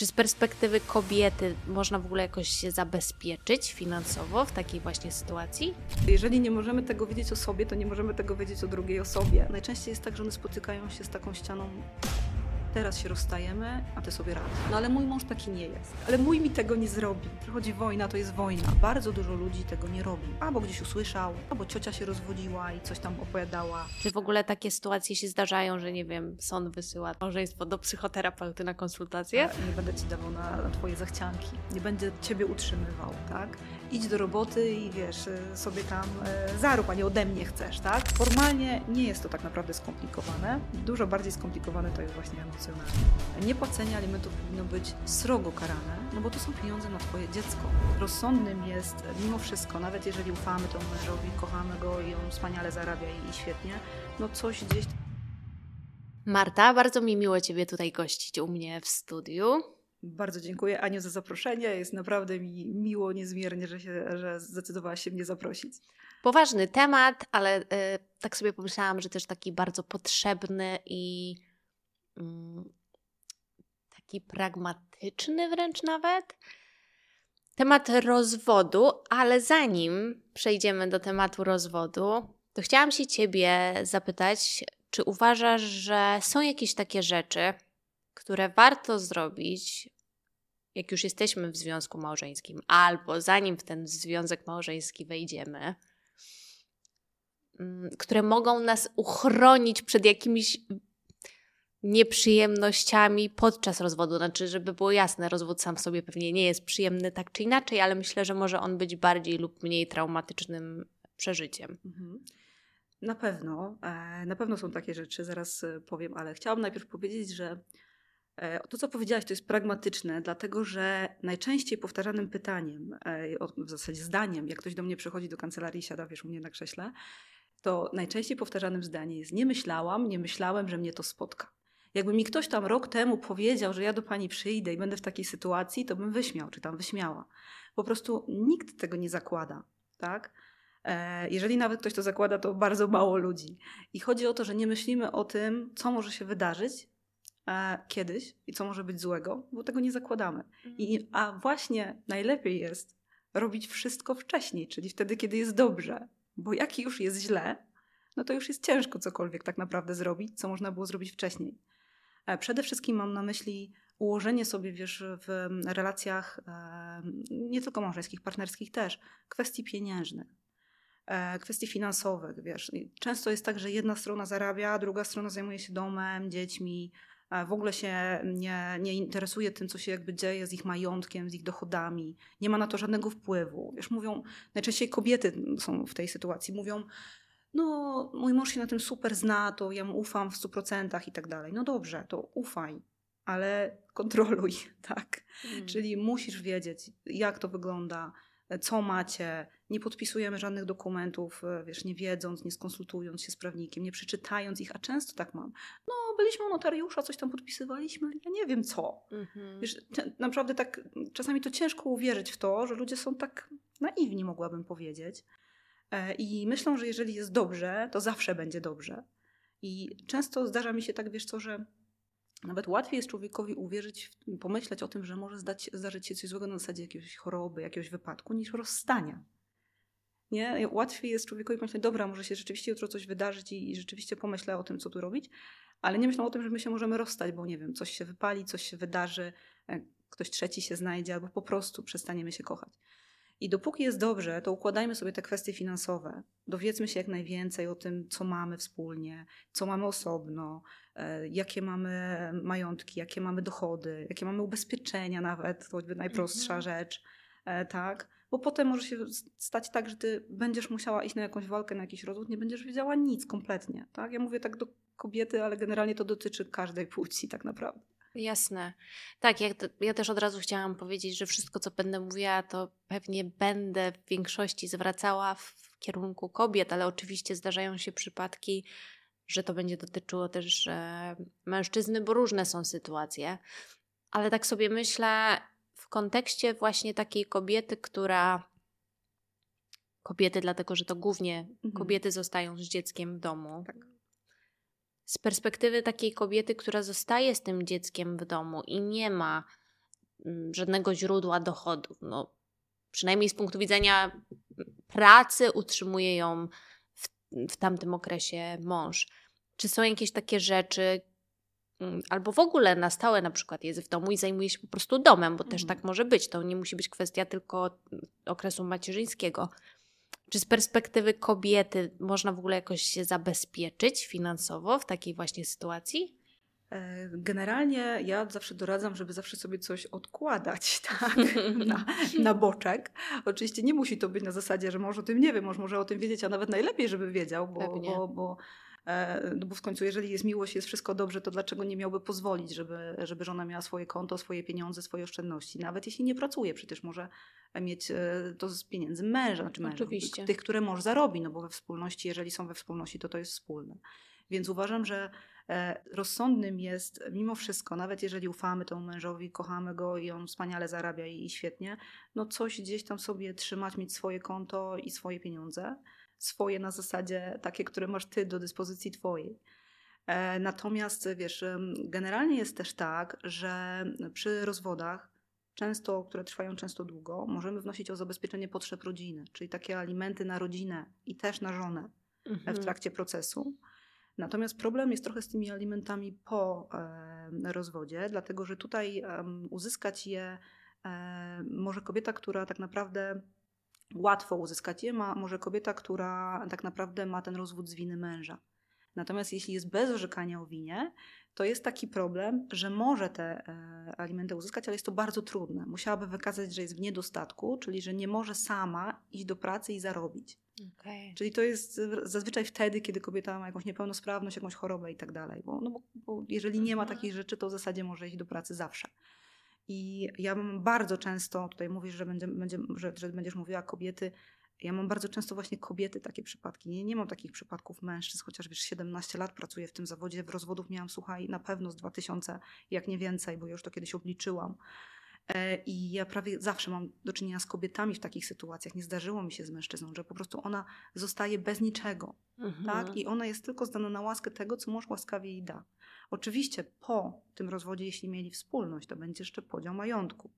Czy z perspektywy kobiety można w ogóle jakoś się zabezpieczyć finansowo w takiej właśnie sytuacji? Jeżeli nie możemy tego wiedzieć o sobie, to nie możemy tego wiedzieć o drugiej osobie. Najczęściej jest tak, że one spotykają się z taką ścianą teraz się rozstajemy, a ty sobie radź. No ale mój mąż taki nie jest. Ale mój mi tego nie zrobi. Przychodzi wojna, to jest wojna. Bardzo dużo ludzi tego nie robi. Albo gdzieś usłyszał, albo ciocia się rozwodziła i coś tam opowiadała. Czy w ogóle takie sytuacje się zdarzają, że nie wiem, sąd wysyła małżeństwo do psychoterapeuty na konsultację? Nie będę ci dawał na, na twoje zachcianki. Nie będę ciebie utrzymywał, tak? Idź do roboty i wiesz, y, sobie tam e, zarób, a nie ode mnie chcesz, tak? Formalnie nie jest to tak naprawdę skomplikowane. Dużo bardziej skomplikowane to jest właśnie emocjonalnie. Niepłacenie alimentów powinno być srogo karane, no bo to są pieniądze na twoje dziecko. Rozsądnym jest mimo wszystko, nawet jeżeli ufamy temu mężowi, kochamy go i on wspaniale zarabia i, i świetnie, no coś gdzieś Marta, bardzo mi miło Ciebie tutaj gościć u mnie w studiu. Bardzo dziękuję Aniu za zaproszenie. Jest naprawdę mi miło niezmiernie, że, się, że zdecydowałaś się mnie zaprosić. Poważny temat, ale y, tak sobie pomyślałam, że też taki bardzo potrzebny i y, taki pragmatyczny wręcz nawet. Temat rozwodu, ale zanim przejdziemy do tematu rozwodu, to chciałam się Ciebie zapytać, czy uważasz, że są jakieś takie rzeczy, które warto zrobić, jak już jesteśmy w związku małżeńskim, albo zanim w ten związek małżeński wejdziemy, mm, które mogą nas uchronić przed jakimiś nieprzyjemnościami podczas rozwodu. Znaczy, żeby było jasne, rozwód sam w sobie pewnie nie jest przyjemny tak czy inaczej, ale myślę, że może on być bardziej lub mniej traumatycznym przeżyciem. Mhm. Na pewno, e, na pewno są takie rzeczy, zaraz powiem, ale chciałam najpierw powiedzieć, że to, co powiedziałaś, to jest pragmatyczne, dlatego że najczęściej powtarzanym pytaniem, w zasadzie zdaniem, jak ktoś do mnie przychodzi do kancelarii i siada, wiesz, u mnie na krześle, to najczęściej powtarzanym zdanie jest nie myślałam, nie myślałem, że mnie to spotka. Jakby mi ktoś tam rok temu powiedział, że ja do pani przyjdę i będę w takiej sytuacji, to bym wyśmiał, czy tam wyśmiała. Po prostu nikt tego nie zakłada, tak? E, jeżeli nawet ktoś to zakłada, to bardzo mało ludzi. I chodzi o to, że nie myślimy o tym, co może się wydarzyć e, kiedyś i co może być złego, bo tego nie zakładamy. I, mhm. a właśnie najlepiej jest robić wszystko wcześniej, czyli wtedy, kiedy jest dobrze. Bo jak już jest źle, no to już jest ciężko cokolwiek tak naprawdę zrobić, co można było zrobić wcześniej. E, przede wszystkim mam na myśli ułożenie sobie, wiesz, w relacjach nie tylko małżeńskich, partnerskich też, kwestii pieniężnych E, kwestii finansowych, wiesz. Często jest tak, że jedna strona zarabia, druga strona zajmuje się domem, dziećmi, w ogóle się nie, nie interesuje tym, co się jakby dzieje z ich majątkiem, z ich dochodami, nie ma na to żadnego wpływu. Wiesz, mówią, najczęściej kobiety są w tej sytuacji, mówią, no mój mąż się na tym super zna, to ja mu ufam w 100% i tak dalej. No dobrze, to ufaj, ale kontroluj, tak? Mm. Czyli musisz wiedzieć, jak to wygląda, co macie, nie podpisujemy żadnych dokumentów, e, wiesz, nie wiedząc, nie skonsultując się z prawnikiem, nie przeczytając ich, a często tak mam. No, byliśmy u notariusza, coś tam podpisywaliśmy, ja nie wiem co. Mhm. Wiesz, naprawdę tak, czasami to ciężko uwierzyć w to, że ludzie są tak naiwni, mogłabym powiedzieć. E, I myślą, że jeżeli jest dobrze, to zawsze będzie dobrze. I często zdarza mi się tak, wiesz co, że nawet łatwiej jest człowiekowi uwierzyć, pomyśleć o tym, że może zdać, zdarzyć się coś złego na zasadzie jakiejś choroby, jakiegoś wypadku, niż rozstania. Nie? Łatwiej jest człowiekowi pomyśleć, dobra, może się rzeczywiście jutro coś wydarzyć i, i rzeczywiście pomyślę o tym, co tu robić, ale nie myślę o tym, że my się możemy rozstać, bo nie wiem, coś się wypali, coś się wydarzy, e, ktoś trzeci się znajdzie, albo po prostu przestaniemy się kochać. I dopóki jest dobrze, to układajmy sobie te kwestie finansowe. Dowiedzmy się jak najwięcej o tym, co mamy wspólnie, co mamy osobno, e, jakie mamy majątki, jakie mamy dochody, jakie mamy ubezpieczenia nawet, to choćby najprostsza mhm. rzecz, e, tak? Bo potem może się stać tak, że ty będziesz musiała iść na jakąś walkę, na jakiś rozwód, nie będziesz wiedziała nic kompletnie, tak? Ja mówię tak do kobiety, ale generalnie to dotyczy każdej płci tak naprawdę. Jasne. Tak, ja, ja, też od razu chciałam powiedzieć, że wszystko, co będę mówiła, to pewnie będę w większości zwracała w kierunku kobiet, ale oczywiście zdarzają się przypadki, że to będzie dotyczyło też e, mężczyzny, bo różne są sytuacje. Ale tak sobie myślę kontekście właśnie takiej kobiety, która. Kobiety, dlatego że to głównie mhm. kobiety zostają z dzieckiem w domu. Tak z perspektywy takiej kobiety, która zostaje z tym dzieckiem w domu i nie ma mm, żadnego źródła dochodów. No, przynajmniej z punktu widzenia pracy utrzymuje ją w, w tamtym okresie mąż. Czy są jakieś takie rzeczy, albo w ogóle na stałe na przykład jest w domu i zajmuje się po prostu domem, bo też Mhm. tak może być. To nie musi być kwestia tylko okresu macierzyńskiego. Czy z perspektywy kobiety można w ogóle jakoś się zabezpieczyć finansowo w takiej właśnie sytuacji? E, Generalnie ja zawsze doradzam, żeby zawsze sobie coś odkładać, tak, na, na boczek. Oczywiście nie musi to być na zasadzie, że mąż o tym nie wie, mąż może o tym wiedzieć, a nawet najlepiej, żeby wiedział, bo, bo, bo, no bo w końcu, jeżeli jest miłość, jest wszystko dobrze, to dlaczego nie miałby pozwolić, żeby, żeby żona miała swoje konto, swoje pieniądze, swoje oszczędności? Nawet jeśli nie pracuje, przecież może mieć e, to z pieniędzy męża, znaczy męża, Oczywiście. tych, które mąż zarobi, no bo we wspólności, jeżeli są we wspólności, to to jest wspólne. Więc uważam, że e, rozsądnym jest mimo wszystko, nawet jeżeli ufamy temu mężowi, kochamy go i on wspaniale zarabia i, i świetnie, no coś gdzieś tam sobie trzymać, mieć swoje konto i swoje pieniądze. Swoje na zasadzie takie, które masz ty do dyspozycji twojej. E, Natomiast wiesz, generalnie jest też tak, że przy rozwodach, często, które trwają często długo, możemy wnosić o zabezpieczenie potrzeb rodziny, czyli takie alimenty na rodzinę i też na żonę w Mhm. trakcie procesu. Natomiast problem jest trochę z tymi alimentami po e, rozwodzie, dlatego że tutaj uzyskać je e, może kobieta, która tak naprawdę łatwo uzyskać je, ma, może kobieta, która tak naprawdę ma ten rozwód z winy męża. Natomiast jeśli jest bez orzekania o winie, to jest taki problem, że może te e, alimenty uzyskać, ale jest to bardzo trudne. Musiałaby wykazać, że jest w niedostatku, czyli że nie może sama iść do pracy i zarobić. Okej. Czyli to jest zazwyczaj wtedy, kiedy kobieta ma jakąś niepełnosprawność, jakąś chorobę i tak dalej. Bo, no bo, bo jeżeli nie ma Mhm. takich rzeczy, to w zasadzie może iść do pracy zawsze. I ja mam bardzo często, tutaj mówisz, że, będzie, będzie, że, że będziesz mówiła kobiety, ja mam bardzo często właśnie kobiety takie przypadki. Nie, nie mam takich przypadków mężczyzn, chociaż wiesz, 17 lat pracuję w tym zawodzie. W rozwodów miałam, słuchaj, na pewno z 2000, jak nie więcej, bo już to kiedyś obliczyłam. E, I ja prawie zawsze mam do czynienia z kobietami w takich sytuacjach. Nie zdarzyło mi się z mężczyzną, że po prostu ona zostaje bez niczego, Mhm. tak? I ona jest tylko zdana na łaskę tego, co mąż łaskawie jej da. Oczywiście po tym rozwodzie, jeśli mieli wspólność, to będzie jeszcze podział majątku.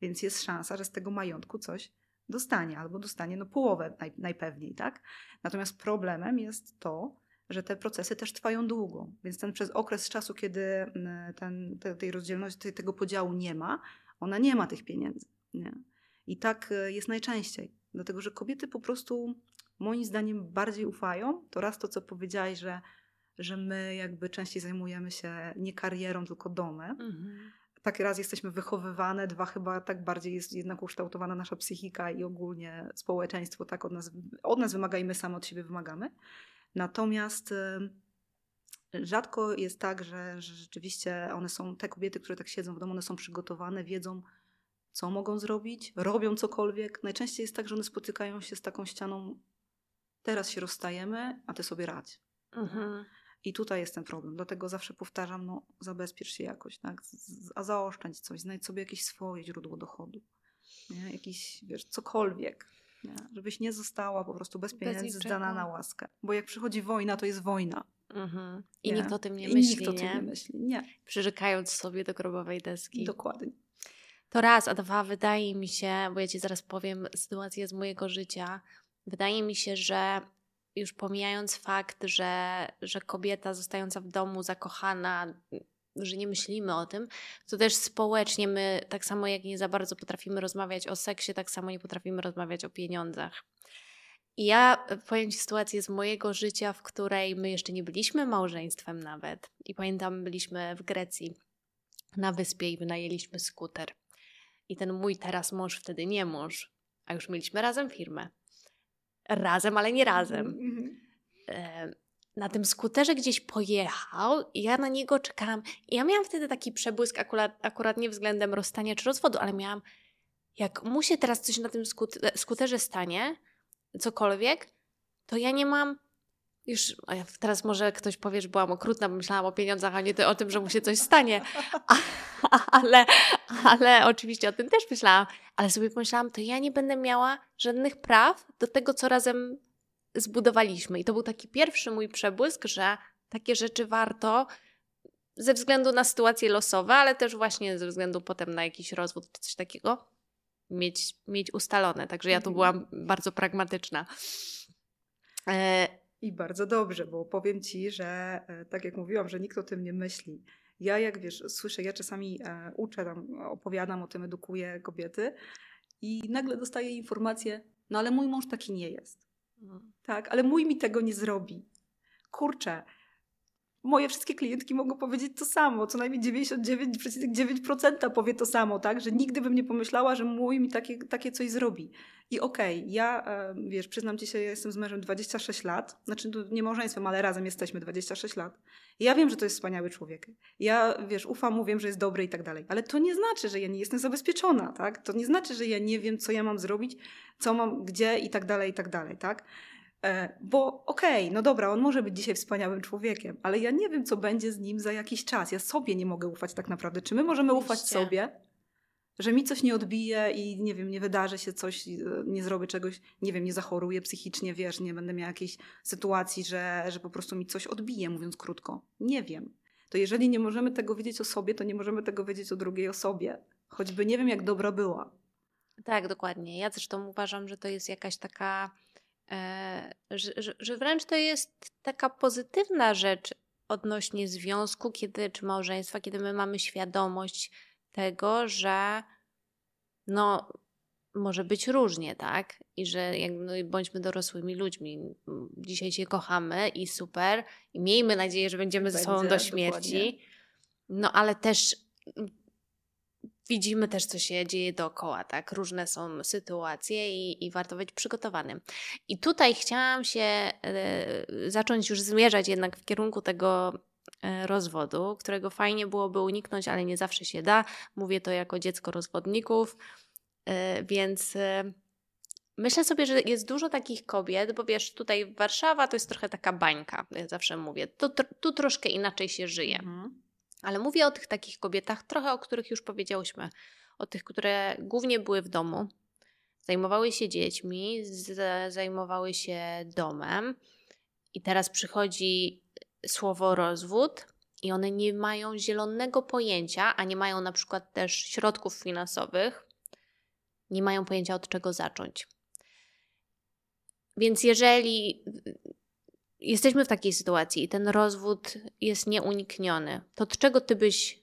Więc jest szansa, że z tego majątku coś dostanie, albo dostanie no połowę naj, najpewniej, tak? Natomiast problemem jest to, że te procesy też trwają długo. Więc ten przez okres czasu, kiedy mm, ten, te, tej rozdzielności, te- tego podziału nie ma, ona nie ma tych pieniędzy. Nie? I tak e, jest najczęściej. Dlatego, że kobiety po prostu moim zdaniem bardziej ufają. To raz to, co powiedziałaś, że, że my jakby częściej zajmujemy się nie karierą, tylko domem. Mhm. Tak raz jesteśmy wychowywane, dwa chyba tak bardziej jest jednak ukształtowana nasza psychika i ogólnie społeczeństwo tak od nas, od nas wymaga i my same od siebie wymagamy. Natomiast y, rzadko jest tak, że, że rzeczywiście one są, te kobiety, które tak siedzą w domu, one są przygotowane, wiedzą, co mogą zrobić, robią cokolwiek. Najczęściej jest tak, że one spotykają się z taką ścianą, teraz się rozstajemy, a ty sobie radź. Mhm. I tutaj jest ten problem. Dlatego zawsze powtarzam, no zabezpiecz się jakoś, tak? Z- A zaoszczędź coś, znajdź sobie jakieś swoje źródło dochodu. Nie? Jakiś, wiesz, cokolwiek. Nie? Żebyś nie została po prostu bez Bez pieniędzy niczego. zdana na łaskę. Bo jak przychodzi wojna, to jest wojna. Mhm. I Nie? nikt o tym nie I myśli, nikt o tym nie? nie myśli. Nie, Przyrzekając sobie do grobowej deski. dokładnie. To raz, a dwa, wydaje mi się, bo ja ci zaraz powiem sytuację z mojego życia, wydaje mi się, że już pomijając fakt, że, że kobieta zostająca w domu zakochana, że nie myślimy o tym, to też społecznie my, tak samo jak nie za bardzo potrafimy rozmawiać o seksie, tak samo nie potrafimy rozmawiać o pieniądzach. I ja e, powiem Ci sytuację z mojego życia, w której my jeszcze nie byliśmy małżeństwem nawet. I pamiętam, byliśmy w Grecji na wyspie i wynajęliśmy skuter. I ten mój teraz mąż, wtedy nie mąż, a już mieliśmy razem firmę. Razem, ale nie razem. Mhm. Na tym skuterze gdzieś pojechał i ja na niego czekałam. I ja miałam wtedy taki przebłysk, akurat, akurat nie względem rozstania czy rozwodu, ale miałam, jak mu się teraz coś na tym skut- skuterze stanie, cokolwiek, to ja nie mam już, teraz może ktoś powie, że byłam okrutna, bo myślałam o pieniądzach, a nie o tym, że mu się coś stanie. A, ale, ale oczywiście o tym też myślałam. Ale sobie pomyślałam, to ja nie będę miała żadnych praw do tego, co razem zbudowaliśmy. I to był taki pierwszy mój przebłysk, że takie rzeczy warto ze względu na sytuacje losowe, ale też właśnie ze względu potem na jakiś rozwód czy coś takiego mieć, mieć ustalone. Także ja tu Mhm. byłam bardzo pragmatyczna. E, I bardzo dobrze, bo powiem ci, że e, tak jak mówiłam, że nikt o tym nie myśli. Ja, jak wiesz, słyszę, ja czasami e, uczę, tam, opowiadam o tym, edukuję kobiety i nagle dostaję informację, no ale mój mąż taki nie jest. Tak, ale mój mi tego nie zrobi. Kurczę, moje wszystkie klientki mogą powiedzieć to samo, co najmniej 99,9% powie to samo, tak, że nigdy bym nie pomyślała, że mój mi takie, takie coś zrobi. I okej, ja, e, wiesz, przyznam ci się, ja jestem z mężem 26 lat, znaczy to nie małżeństwem, ale razem jesteśmy 26 lat. I ja wiem, że to jest wspaniały człowiek. Ja, wiesz, ufam mu, wiem, że jest dobry i tak dalej. Ale to nie znaczy, że ja nie jestem zabezpieczona, tak? To nie znaczy, że ja nie wiem, co ja mam zrobić, co mam gdzie i tak dalej, i tak dalej, tak? E, Bo okej, no dobra, on może być dzisiaj wspaniałym człowiekiem, ale ja nie wiem, co będzie z nim za jakiś czas. Ja sobie nie mogę ufać tak naprawdę. Czy my możemy ufać sobie, że mi coś nie odbije i nie wiem, nie wydarzy się coś, e, nie zrobię czegoś, nie wiem, nie zachoruję psychicznie, wiesz, nie będę miała jakiejś sytuacji, że, że po prostu mi coś odbije, mówiąc krótko. Nie wiem. To jeżeli nie możemy tego wiedzieć o sobie, to nie możemy tego wiedzieć o drugiej osobie. Choćby nie wiem, jak dobra była. Tak, dokładnie. Ja zresztą uważam, że to jest jakaś taka, że, że, że wręcz to jest taka pozytywna rzecz odnośnie związku, kiedy, czy małżeństwa, kiedy my mamy świadomość tego, że no, może być różnie, tak? I że jak, no, bądźmy dorosłymi ludźmi. Dzisiaj się kochamy i super. I miejmy nadzieję, że będziemy ze sobą do Będzie, śmierci. dokładnie. No ale też widzimy też, co się dzieje dookoła, tak? Różne są sytuacje i, i warto być przygotowanym. I tutaj chciałam się e, zacząć już zmierzać jednak w kierunku tego e, rozwodu, którego fajnie byłoby uniknąć, ale nie zawsze się da. Mówię to jako dziecko rozwodników, e, więc myślę sobie, że jest dużo takich kobiet, bo wiesz, tutaj Warszawa to jest trochę taka bańka, ja zawsze mówię. Tu, tu troszkę inaczej się żyje. Mhm. Ale mówię o tych takich kobietach, trochę o których już powiedziałyśmy. O tych, które głównie były w domu, zajmowały się dziećmi, zajmowały się domem, i teraz przychodzi słowo rozwód, i one nie mają zielonego pojęcia, a nie mają na przykład też środków finansowych, nie mają pojęcia od czego zacząć. Więc jeżeli jesteśmy w takiej sytuacji i ten rozwód jest nieunikniony, to od czego ty byś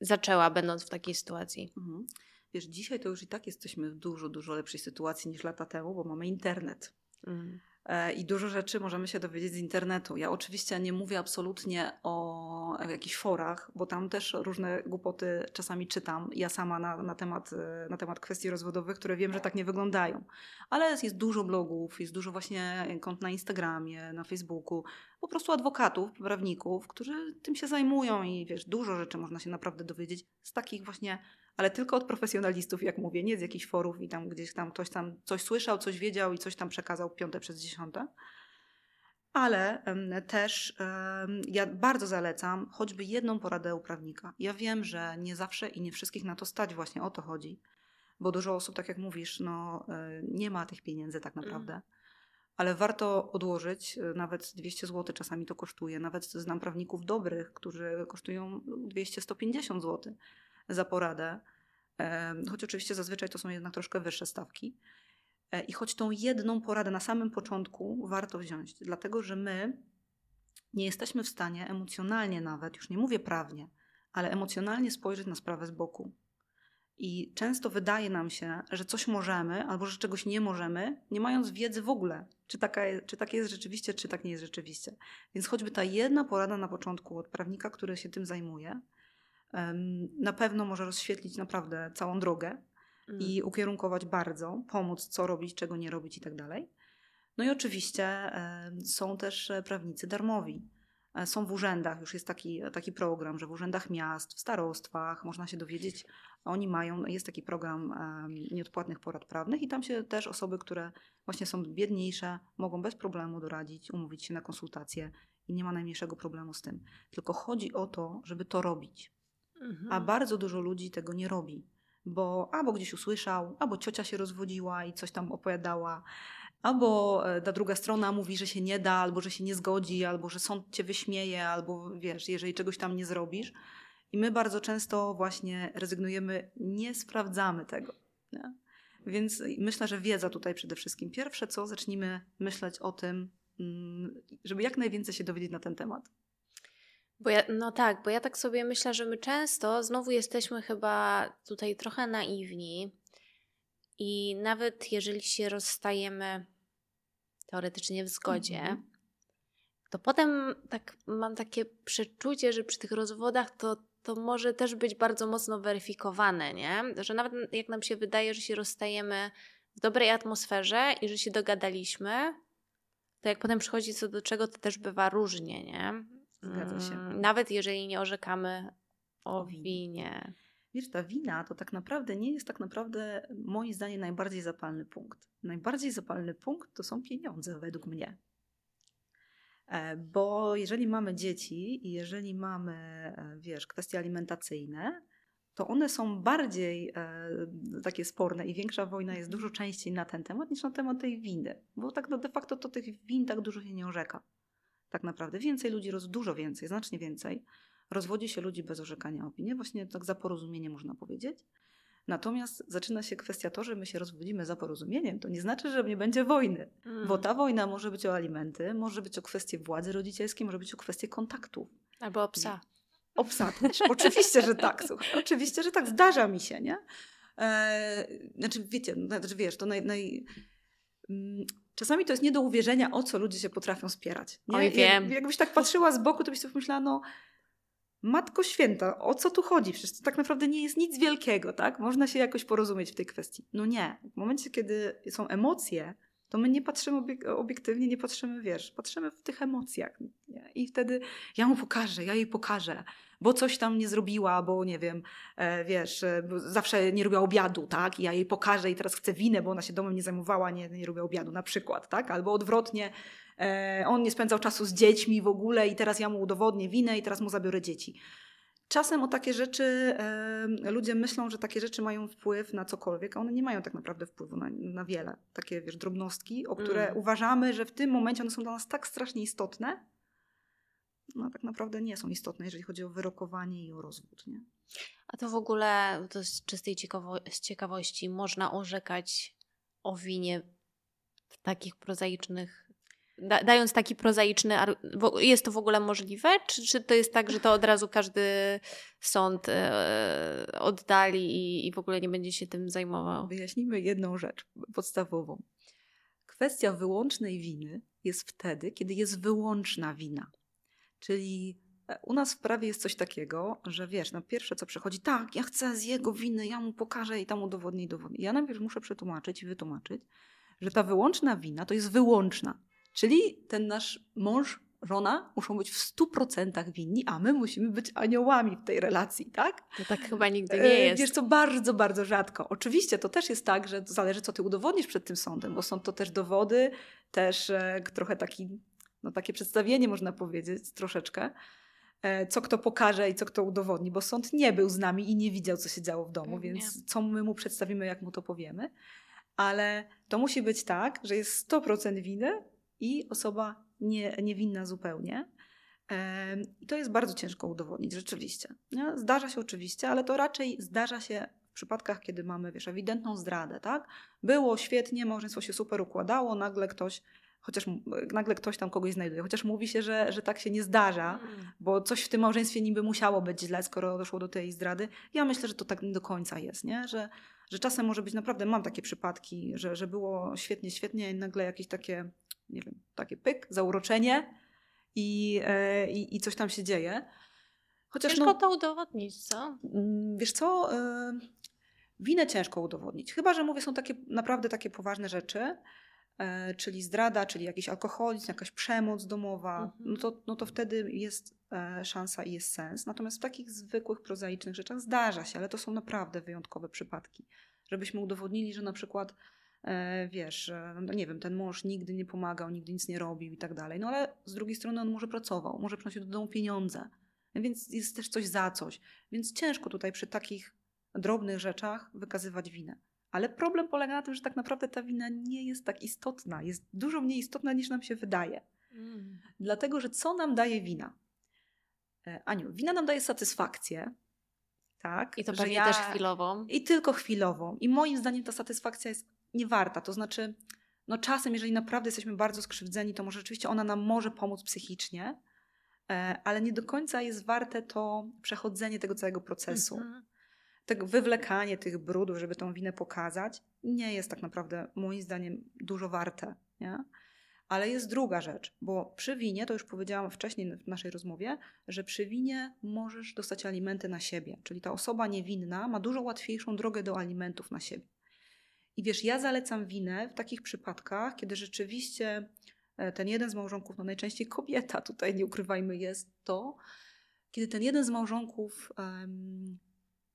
zaczęła, będąc w takiej sytuacji? Mhm. Wiesz, dzisiaj to już i tak jesteśmy w dużo, dużo lepszej sytuacji niż lata temu, bo mamy internet. Mm. E, I dużo rzeczy możemy się dowiedzieć z internetu. Ja oczywiście nie mówię absolutnie o jakichś forach, bo tam też różne głupoty czasami czytam. Ja sama na, na, temat, e, na temat kwestii rozwodowych, które wiem, że tak nie wyglądają. Ale jest dużo blogów, jest dużo właśnie kont na Instagramie, na Facebooku, po prostu adwokatów, prawników, którzy tym się zajmują i wiesz, dużo rzeczy można się naprawdę dowiedzieć z takich właśnie ale tylko od profesjonalistów, jak mówię, nie z jakichś forów i tam gdzieś tam ktoś tam coś słyszał, coś wiedział i coś tam przekazał piąte przez dziesiąte. Ale też ja bardzo zalecam choćby jedną poradę u prawnika. Ja wiem, że nie zawsze i nie wszystkich na to stać, właśnie o to chodzi, bo dużo osób, tak jak mówisz, no, e, nie ma tych pieniędzy tak naprawdę. Ale warto odłożyć, e, nawet 200 zł czasami to kosztuje. Nawet znam prawników dobrych, którzy kosztują 200-150 zł za poradę. Choć oczywiście zazwyczaj to są jednak troszkę wyższe stawki. E, I choć tą jedną poradę na samym początku warto wziąć, dlatego że my nie jesteśmy w stanie emocjonalnie nawet, już nie mówię prawnie, ale emocjonalnie spojrzeć na sprawę z boku. I często wydaje nam się, że coś możemy, albo że czegoś nie możemy, nie mając wiedzy w ogóle, czy, taka, czy tak jest rzeczywiście, czy tak nie jest rzeczywiście. Więc choćby ta jedna porada na początku od prawnika, który się tym zajmuje, na pewno może rozświetlić naprawdę całą drogę Mm. i ukierunkować bardzo, pomóc co robić, czego nie robić i tak dalej. No i oczywiście są też e, prawnicy darmowi. E, Są w urzędach, już jest taki, taki program, że w urzędach miast, w starostwach można się dowiedzieć, oni mają, jest taki program nieodpłatnych porad prawnych i tam się też osoby, które właśnie są biedniejsze, mogą bez problemu doradzić, umówić się na konsultacje i nie ma najmniejszego problemu z tym. Tylko chodzi o to, żeby to robić. Mhm. A bardzo dużo ludzi tego nie robi, bo albo gdzieś usłyszał, albo ciocia się rozwodziła i coś tam opowiadała, Albo e, ta druga strona mówi, że się nie da, albo że się nie zgodzi, albo że sąd cię wyśmieje, albo wiesz, jeżeli czegoś tam nie zrobisz. I my bardzo często właśnie rezygnujemy, nie sprawdzamy tego. Nie? Więc myślę, że wiedza tutaj przede wszystkim. Pierwsze co, zacznijmy myśleć o tym, mm, żeby jak najwięcej się dowiedzieć na ten temat. Bo ja, no tak, bo ja tak sobie myślę, że my często znowu jesteśmy chyba tutaj trochę naiwni i nawet jeżeli się rozstajemy teoretycznie w zgodzie, mhm. to potem tak mam takie przeczucie, że przy tych rozwodach to, to może też być bardzo mocno weryfikowane, nie? Że nawet jak nam się wydaje, że się rozstajemy w dobrej atmosferze i że się dogadaliśmy, to jak potem przychodzi co do czego, to też bywa różnie, nie? Zgadza się. Mm, nawet jeżeli nie orzekamy o winie. Wiesz, ta wina to tak naprawdę nie jest tak naprawdę moim zdaniem najbardziej zapalny punkt. Najbardziej zapalny punkt to są pieniądze według mnie. E, bo jeżeli mamy dzieci i jeżeli mamy, e, wiesz, kwestie alimentacyjne, to one są bardziej e, takie sporne i większa wojna jest dużo częściej na ten temat niż na temat tej winy. Bo tak no de facto to tych win tak dużo się nie orzeka. Tak naprawdę więcej ludzi, dużo więcej, znacznie więcej, rozwodzi się ludzi bez orzekania opinii, właśnie tak za porozumienie można powiedzieć. Natomiast zaczyna się kwestia to, że my się rozwodzimy za porozumieniem. To nie znaczy, że nie będzie wojny, mm. bo ta wojna może być o alimenty, może być o kwestie władzy rodzicielskiej, może być o kwestie kontaktów. Albo o psa. O psa też. Oczywiście, że tak. Słuchaj. Oczywiście, że tak. Zdarza mi się, nie? Eee, znaczy, wiecie, no, znaczy, wiesz, to naj, naj, mm, Czasami to jest nie do uwierzenia, o co ludzie się potrafią spierać. Nie? Oj, wiem. Jak, jakbyś tak patrzyła z boku, to byś sobie pomyślała, no Matko Święta, o co tu chodzi? Przecież to tak naprawdę nie jest nic wielkiego, tak? Można się jakoś porozumieć w tej kwestii. No nie. W momencie, kiedy są emocje, to my nie patrzymy obiektywnie, nie patrzymy, wiesz, patrzymy w tych emocjach. Nie? I wtedy ja mu pokażę, ja jej pokażę, bo coś tam nie zrobiła, bo nie wiem, e, wiesz, e, zawsze nie robiła obiadu, tak? I ja jej pokażę i teraz chcę winę, bo ona się domem nie zajmowała, nie, nie robiła obiadu na przykład, tak? Albo odwrotnie, e, on nie spędzał czasu z dziećmi w ogóle i teraz ja mu udowodnię winę i teraz mu zabiorę dzieci. Czasem o takie rzeczy ludzie myślą, że takie rzeczy mają wpływ na cokolwiek, a one nie mają tak naprawdę wpływu na, na wiele. Takie, wiesz, drobnostki, o które mm. uważamy, że w tym momencie one są dla nas tak strasznie istotne, no tak naprawdę nie są istotne, jeżeli chodzi o wyrokowanie i o rozwód, nie? A to w ogóle, to z czystej ciekawo z ciekawości, można orzekać o winie w takich prozaicznych da, dając taki prozaiczny, jest to w ogóle możliwe? Czy, czy to jest tak, że to od razu każdy sąd e, oddali i, i w ogóle nie będzie się tym zajmował? Wyjaśnijmy jedną rzecz podstawową. Kwestia wyłącznej winy jest wtedy, kiedy jest wyłączna wina. Czyli e, u nas w prawie jest coś takiego, że wiesz, no pierwsze co przychodzi, tak, ja chcę z jego winy, ja mu pokażę i tam udowodnię dowodnię. Ja najpierw muszę przetłumaczyć i wytłumaczyć, że ta wyłączna wina to jest wyłączna. Czyli ten nasz mąż, żona muszą być w stu procentach winni, a my musimy być aniołami w tej relacji, tak? To tak chyba nigdy nie jest. Wiesz co, bardzo, bardzo rzadko. Oczywiście to też jest tak, że zależy co ty udowodnisz przed tym sądem, bo są to też dowody, też e, trochę taki, no takie przedstawienie można powiedzieć, troszeczkę e, co kto pokaże i co kto udowodni, bo sąd nie był z nami i nie widział, co się działo w domu, więc nie. co my mu przedstawimy, jak mu to powiemy. Ale to musi być tak, że jest 100% winy, i osoba nie, niewinna zupełnie. I to jest bardzo ciężko udowodnić, rzeczywiście. Zdarza się oczywiście, ale to raczej zdarza się w przypadkach, kiedy mamy, wiesz, ewidentną zdradę, tak? Było świetnie, małżeństwo się super układało, nagle ktoś, chociaż nagle ktoś tam kogoś znajduje, chociaż mówi się, że, że tak się nie zdarza, mm. bo coś w tym małżeństwie niby musiało być źle, skoro doszło do tej zdrady. Ja myślę, że to tak nie do końca jest, nie? Że, że czasem może być naprawdę, mam takie przypadki, że, że było świetnie, świetnie i nagle jakieś takie nie wiem, takie pyk, zauroczenie i, e, i, i coś tam się dzieje. Chociaż ciężko no, to udowodnić, co? Mm, wiesz co, e, winę ciężko udowodnić. Chyba, że mówię, są takie naprawdę takie poważne rzeczy, e, czyli zdrada, czyli jakiś alkoholizm, jakaś przemoc domowa, mhm. no, to, no to wtedy jest szansa i jest sens. Natomiast w takich zwykłych, prozaicznych rzeczach zdarza się, ale to są naprawdę wyjątkowe przypadki. Żebyśmy udowodnili, że na przykład wiesz, no nie wiem, ten mąż nigdy nie pomagał, nigdy nic nie robił i tak dalej. No ale z drugiej strony on może pracował, może przynosił do domu pieniądze, więc jest też coś za coś. Więc ciężko tutaj przy takich drobnych rzeczach wykazywać winę. Ale problem polega na tym, że tak naprawdę ta wina nie jest tak istotna, jest dużo mniej istotna niż nam się wydaje. Mm. Dlatego, że co nam daje wina? E, Aniu, wina nam daje satysfakcję. Tak, I to pewnie ja... też chwilową. I tylko chwilową. I moim zdaniem ta satysfakcja jest niewarta. To znaczy, no czasem, jeżeli naprawdę jesteśmy bardzo skrzywdzeni, to może rzeczywiście ona nam może pomóc psychicznie, e, ale nie do końca jest warte to przechodzenie tego całego procesu. Mhm. Tego wywlekanie tych brudów, żeby tą winę pokazać, nie jest tak naprawdę moim zdaniem dużo warte. Nie? Ale jest druga rzecz, bo przy winie, to już powiedziałam wcześniej w naszej rozmowie, że przy winie możesz dostać alimenty na siebie. Czyli ta osoba niewinna ma dużo łatwiejszą drogę do alimentów na siebie. I wiesz, ja zalecam winę w takich przypadkach, kiedy rzeczywiście e, ten jeden z małżonków, no najczęściej kobieta, tutaj nie ukrywajmy, jest to, kiedy ten jeden z małżonków um,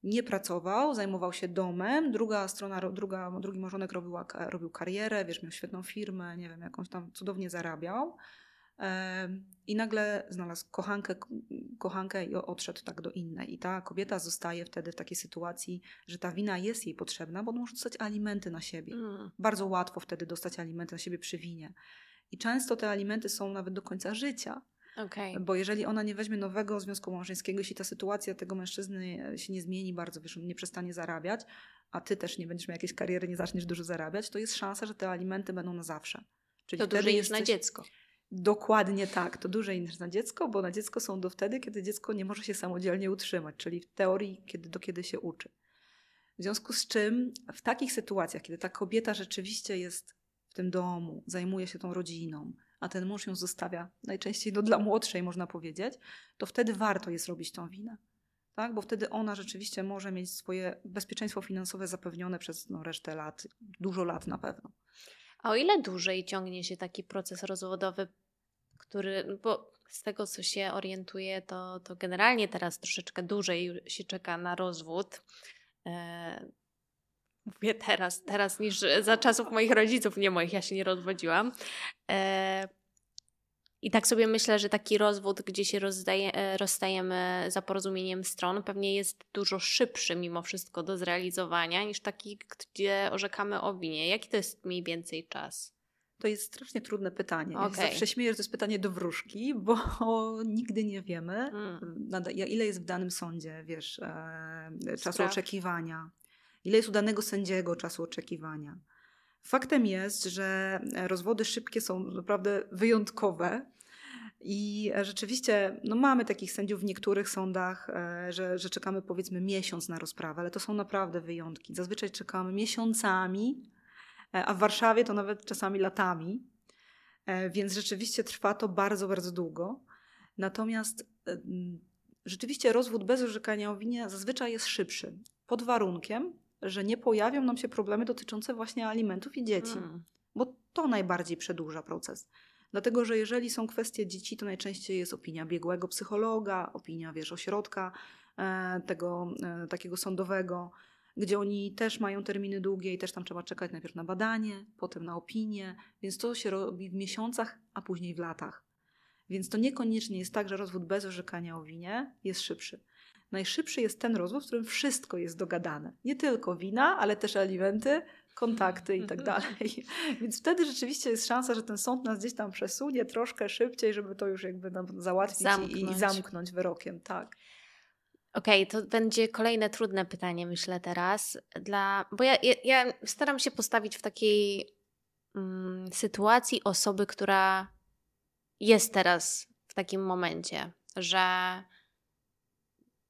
nie pracował, zajmował się domem, druga strona, druga, drugi małżonek robił, robił karierę, wiesz, miał świetną firmę, nie wiem, jakąś tam cudownie zarabiał. I nagle znalazł kochankę, kochankę i odszedł tak do innej. I ta kobieta zostaje wtedy w takiej sytuacji, że ta wina jest jej potrzebna, bo może dostać alimenty na siebie. Mm. Bardzo łatwo wtedy dostać alimenty na siebie przy winie. I często te alimenty są nawet do końca życia. Okay. Bo jeżeli ona nie weźmie nowego związku małżeńskiego, jeśli ta sytuacja tego mężczyzny się nie zmieni bardzo, wiesz, on nie przestanie zarabiać, a ty też nie będziesz miał jakiejś kariery, nie zaczniesz dużo zarabiać, to jest szansa, że te alimenty będą na zawsze. Czyli to dłużej niż na dziecko. Dokładnie tak. To dłużej niż na dziecko, bo na dziecko są do wtedy, kiedy dziecko nie może się samodzielnie utrzymać, czyli w teorii kiedy, do kiedy się uczy. W związku z czym w takich sytuacjach, kiedy ta kobieta rzeczywiście jest w tym domu, zajmuje się tą rodziną, a ten mąż ją zostawia, najczęściej no, dla młodszej można powiedzieć, to wtedy warto jest robić tą winę. Tak? Bo wtedy ona rzeczywiście może mieć swoje bezpieczeństwo finansowe zapewnione przez no, resztę lat, dużo lat na pewno. A o ile dłużej ciągnie się taki proces rozwodowy, który, bo z tego co się orientuję, to, to generalnie teraz troszeczkę dłużej się czeka na rozwód. E, mówię teraz, teraz niż za czasów moich rodziców, nie moich, ja się nie rozwodziłam. E, i tak sobie myślę, że taki rozwód, gdzie się rozdaje, e, rozstajemy za porozumieniem stron, pewnie jest dużo szybszy mimo wszystko do zrealizowania niż taki, gdzie orzekamy o winie. Jaki to jest mniej więcej czas? To jest strasznie trudne pytanie. Okay. Ja zawsze śmieję, że to jest pytanie do wróżki, bo nigdy nie wiemy, mm. ile jest w danym sądzie, wiesz, e, czasu Spraw. oczekiwania, ile jest u danego sędziego czasu oczekiwania. Faktem jest, że rozwody szybkie są naprawdę wyjątkowe. I rzeczywiście no mamy takich sędziów w niektórych sądach, e, że, że czekamy powiedzmy miesiąc na rozprawę, ale to są naprawdę wyjątki. Zazwyczaj czekamy miesiącami, e, a w Warszawie to nawet czasami latami. E, więc rzeczywiście trwa to bardzo, bardzo długo. Natomiast rzeczywiście rozwód bez orzekania o winie zazwyczaj jest szybszy. Pod warunkiem, że nie pojawią nam się problemy dotyczące właśnie alimentów i dzieci, hmm. bo to najbardziej przedłuża proces. Dlatego, że jeżeli są kwestie dzieci, to najczęściej jest opinia biegłego psychologa, opinia, wiesz, ośrodka e, tego e, takiego sądowego, gdzie oni też mają terminy długie i też tam trzeba czekać najpierw na badanie, potem na opinię, więc to się robi w miesiącach, a później w latach. Więc to niekoniecznie jest tak, że rozwód bez orzekania o winie jest szybszy. Najszybszy jest ten rozwód, w którym wszystko jest dogadane. Nie tylko wina, ale też alimenty, kontakty i tak dalej. Więc wtedy rzeczywiście jest szansa, że ten sąd nas gdzieś tam przesunie troszkę szybciej, żeby to już jakby nam załatwić zamknąć. i zamknąć wyrokiem. Tak. Okej, okay, to będzie kolejne trudne pytanie, myślę teraz. Dla, bo ja, ja, ja staram się postawić w takiej mm, sytuacji osoby, która jest teraz w takim momencie, że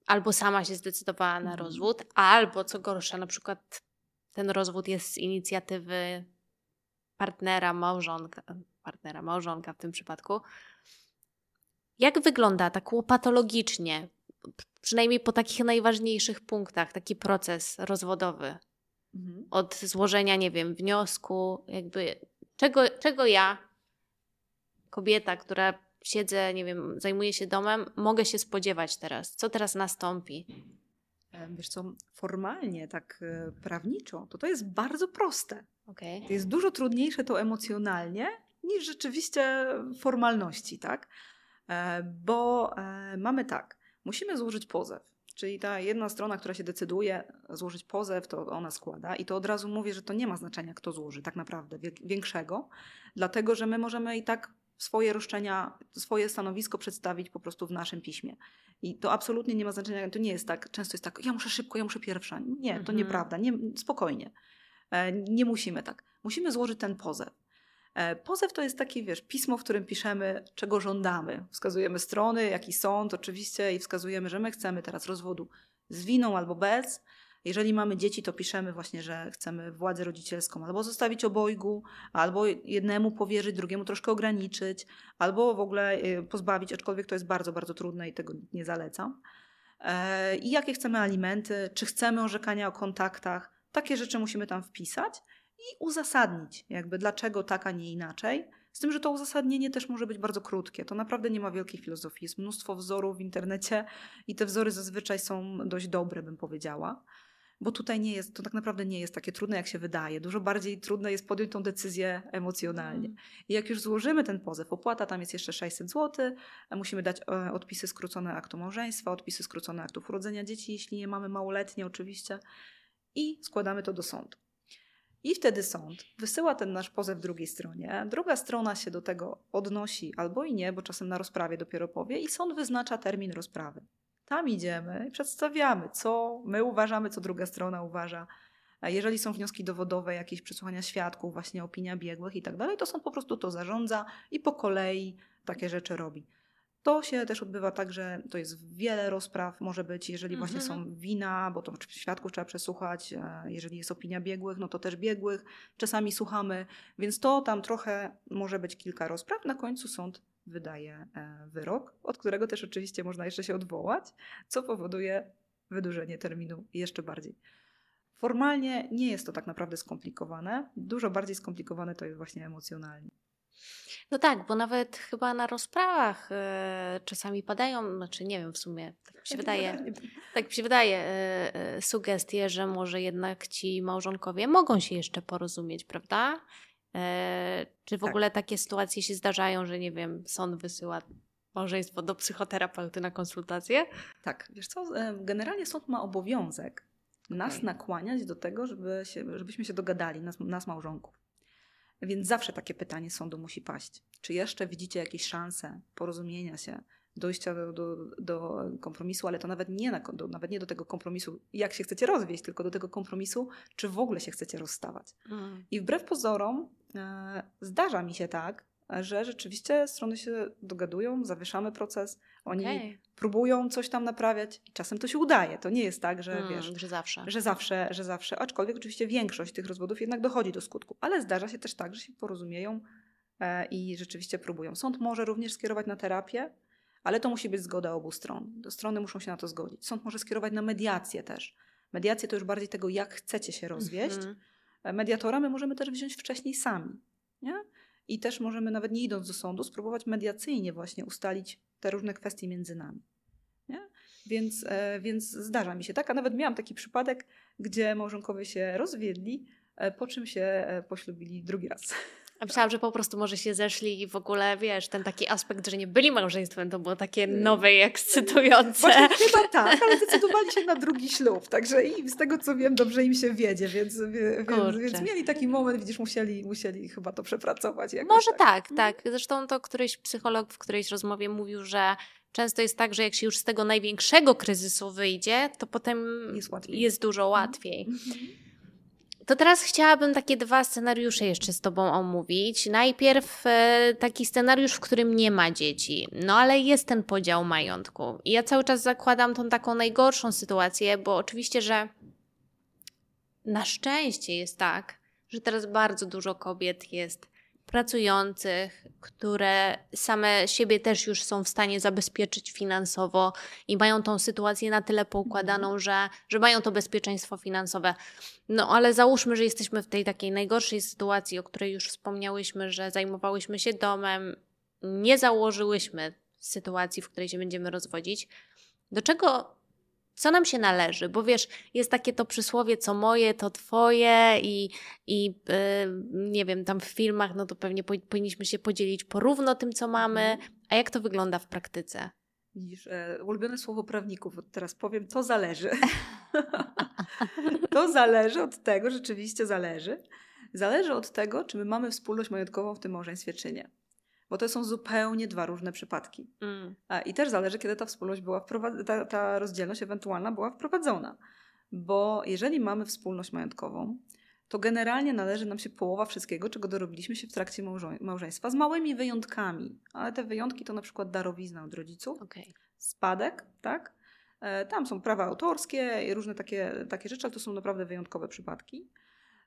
albo sama się zdecydowała na mhm. rozwód, albo co gorsza, na przykład ten rozwód jest z inicjatywy partnera, małżonka, partnera, małżonka w tym przypadku. Jak wygląda tak łopatologicznie, przynajmniej po takich najważniejszych punktach, taki proces rozwodowy? Mhm. Od złożenia, nie wiem, wniosku, jakby czego, czego ja, kobieta, która siedzę, nie wiem, zajmuję się domem, mogę się spodziewać teraz? Co teraz nastąpi? Wiesz co, formalnie, tak e, prawniczo, to to jest bardzo proste. Okay. To jest dużo trudniejsze to emocjonalnie niż rzeczywiście formalności, tak? E, bo e, mamy tak, musimy złożyć pozew. Czyli ta jedna strona, która się decyduje złożyć pozew, to ona składa. I to od razu mówię, że to nie ma znaczenia, kto złoży, tak naprawdę, większego, dlatego że my możemy i tak swoje roszczenia, swoje stanowisko przedstawić po prostu w naszym piśmie. I to absolutnie nie ma znaczenia, to nie jest tak, często jest tak, ja muszę szybko, ja muszę pierwsza. Nie, to mhm. nieprawda, nie, spokojnie. E, nie musimy tak. Musimy złożyć ten pozew. E, pozew to jest takie, wiesz, pismo, w którym piszemy, czego żądamy. Wskazujemy strony, jaki sąd oczywiście i wskazujemy, że my chcemy teraz rozwodu z winą albo bez. Jeżeli mamy dzieci, to piszemy właśnie, że chcemy władzę rodzicielską albo zostawić obojgu, albo jednemu powierzyć, drugiemu troszkę ograniczyć, albo w ogóle e, pozbawić, aczkolwiek to jest bardzo, bardzo trudne i tego nie zalecam. E, I jakie chcemy alimenty, czy chcemy orzekania o kontaktach, takie rzeczy musimy tam wpisać i uzasadnić, jakby dlaczego tak, a nie inaczej. Z tym, że to uzasadnienie też może być bardzo krótkie. To naprawdę nie ma wielkiej filozofii. Jest mnóstwo wzorów w internecie i te wzory zazwyczaj są dość dobre, bym powiedziała. Bo tutaj nie jest, to tak naprawdę nie jest takie trudne, jak się wydaje. Dużo bardziej trudne jest podjąć tą decyzję emocjonalnie. Mm. I jak już złożymy ten pozew, opłata tam jest jeszcze 600 zł, musimy dać e, odpisy skrócone aktu małżeństwa, odpisy skrócone aktów urodzenia dzieci, jeśli nie mamy małoletnie oczywiście, i składamy to do sądu. I wtedy sąd wysyła ten nasz pozew drugiej stronie. Druga strona się do tego odnosi albo i nie, bo czasem na rozprawie dopiero powie, i sąd wyznacza termin rozprawy. Tam idziemy i przedstawiamy, co my uważamy, co druga strona uważa. Jeżeli są wnioski dowodowe, jakieś przesłuchania świadków, właśnie opinia biegłych i tak dalej, to sąd po prostu to zarządza i po kolei takie rzeczy robi. To się też odbywa tak, że to jest wiele rozpraw, może być, jeżeli mhm. właśnie są wina, bo to świadków trzeba przesłuchać, e, jeżeli jest opinia biegłych, no to też biegłych czasami słuchamy, więc to tam trochę może być kilka rozpraw. Na końcu sąd wydaje e, wyrok, od którego też oczywiście można jeszcze się odwołać, co powoduje wydłużenie terminu jeszcze bardziej. Formalnie nie jest to tak naprawdę skomplikowane. Dużo bardziej skomplikowane to jest właśnie emocjonalnie. No tak, bo nawet chyba na rozprawach e, czasami padają, znaczy nie wiem w sumie, tak mi się wydaje, tak mi się wydaje, e, e, sugestie, że może jednak ci małżonkowie mogą się jeszcze porozumieć, prawda? E, czy w tak. ogóle takie sytuacje się zdarzają, że nie wiem, sąd wysyła małżeństwo do psychoterapeuty na konsultację? Tak, wiesz co, e, generalnie sąd ma obowiązek nas okay. nakłaniać do tego, żeby się, żebyśmy się dogadali, nas, nas małżonków. Więc zawsze takie pytanie sądu musi paść. Czy jeszcze widzicie jakieś szanse porozumienia się, dojścia do, do, do kompromisu, ale to nawet nie, na, do, nawet nie do tego kompromisu, jak się chcecie rozwieść, tylko do tego kompromisu, czy w ogóle się chcecie rozstawać. Mm. I wbrew pozorom zdarza mi się tak, że rzeczywiście strony się dogadują, zawieszamy proces, oni okay. próbują coś tam naprawiać i czasem to się udaje. To nie jest tak, że hmm, wiesz, że zawsze. Że zawsze, że zawsze, aczkolwiek oczywiście większość tych rozwodów jednak dochodzi do skutku, ale zdarza się też tak, że się porozumieją e, i rzeczywiście próbują. Sąd może również skierować na terapię, ale to musi być zgoda obu stron. Strony muszą się na to zgodzić. Sąd może skierować na mediację też. Mediację to już bardziej tego, jak chcecie się rozwieść. Mm -hmm. Mediatora my możemy też wziąć wcześniej sami. Nie? I też możemy, nawet nie idąc do sądu, spróbować mediacyjnie właśnie ustalić te różne kwestie między nami. Nie? Więc, e, więc zdarza mi się tak, a nawet miałam taki przypadek, gdzie małżonkowie się rozwiedli, e, po czym się e, poślubili drugi raz. A myślałam, że po prostu może się zeszli i w ogóle, wiesz, ten taki aspekt, że nie byli małżeństwem, to było takie mm. nowe i ekscytujące. Właśnie, chyba tak, ale zdecydowali się na drugi ślub, także i z tego co wiem, dobrze im się wiedzie, więc, więc, więc mieli taki moment, widzisz, musieli, musieli chyba to przepracować. Może tak. tak, tak. Zresztą to któryś psycholog w którejś rozmowie mówił, że często jest tak, że jak się już z tego największego kryzysu wyjdzie, to potem jest, jest dużo mhm. łatwiej. Mm -hmm. To teraz chciałabym takie dwa scenariusze jeszcze z Tobą omówić. Najpierw e, taki scenariusz, w którym nie ma dzieci, no ale jest ten podział majątku. I ja cały czas zakładam tą taką najgorszą sytuację, bo oczywiście, że na szczęście jest tak, że teraz bardzo dużo kobiet jest pracujących, które same siebie też już są w stanie zabezpieczyć finansowo i mają tą sytuację na tyle poukładaną, mhm. że, że mają to bezpieczeństwo finansowe. No ale załóżmy, że jesteśmy w tej takiej najgorszej sytuacji, o której już wspomniałyśmy, że zajmowałyśmy się domem, nie założyłyśmy sytuacji, w której się będziemy rozwodzić. Do czego co nam się należy, bo wiesz, jest takie to przysłowie, co moje, to twoje i, i yy, nie wiem, tam w filmach, no to pewnie powinniśmy się podzielić porówno tym, co mamy, mhm. a jak to wygląda w praktyce? Widzisz, e, ulubione słowo prawników, teraz powiem, to zależy. to zależy od tego, rzeczywiście zależy. Zależy od tego, czy my mamy wspólność majątkową w tym małżeństwie, czy nie. Bo to są zupełnie dwa różne przypadki. Mm. I też zależy, kiedy ta wspólność była wprowadzona, ta, ta rozdzielność ewentualna była wprowadzona. Bo jeżeli mamy wspólność majątkową, to generalnie należy nam się połowa wszystkiego, czego dorobiliśmy się w trakcie małżeństwa, z małymi wyjątkami. Ale te wyjątki to na przykład darowizna od rodziców, okay. spadek, tak? E, tam są prawa autorskie i różne takie, takie rzeczy, ale to są naprawdę wyjątkowe przypadki.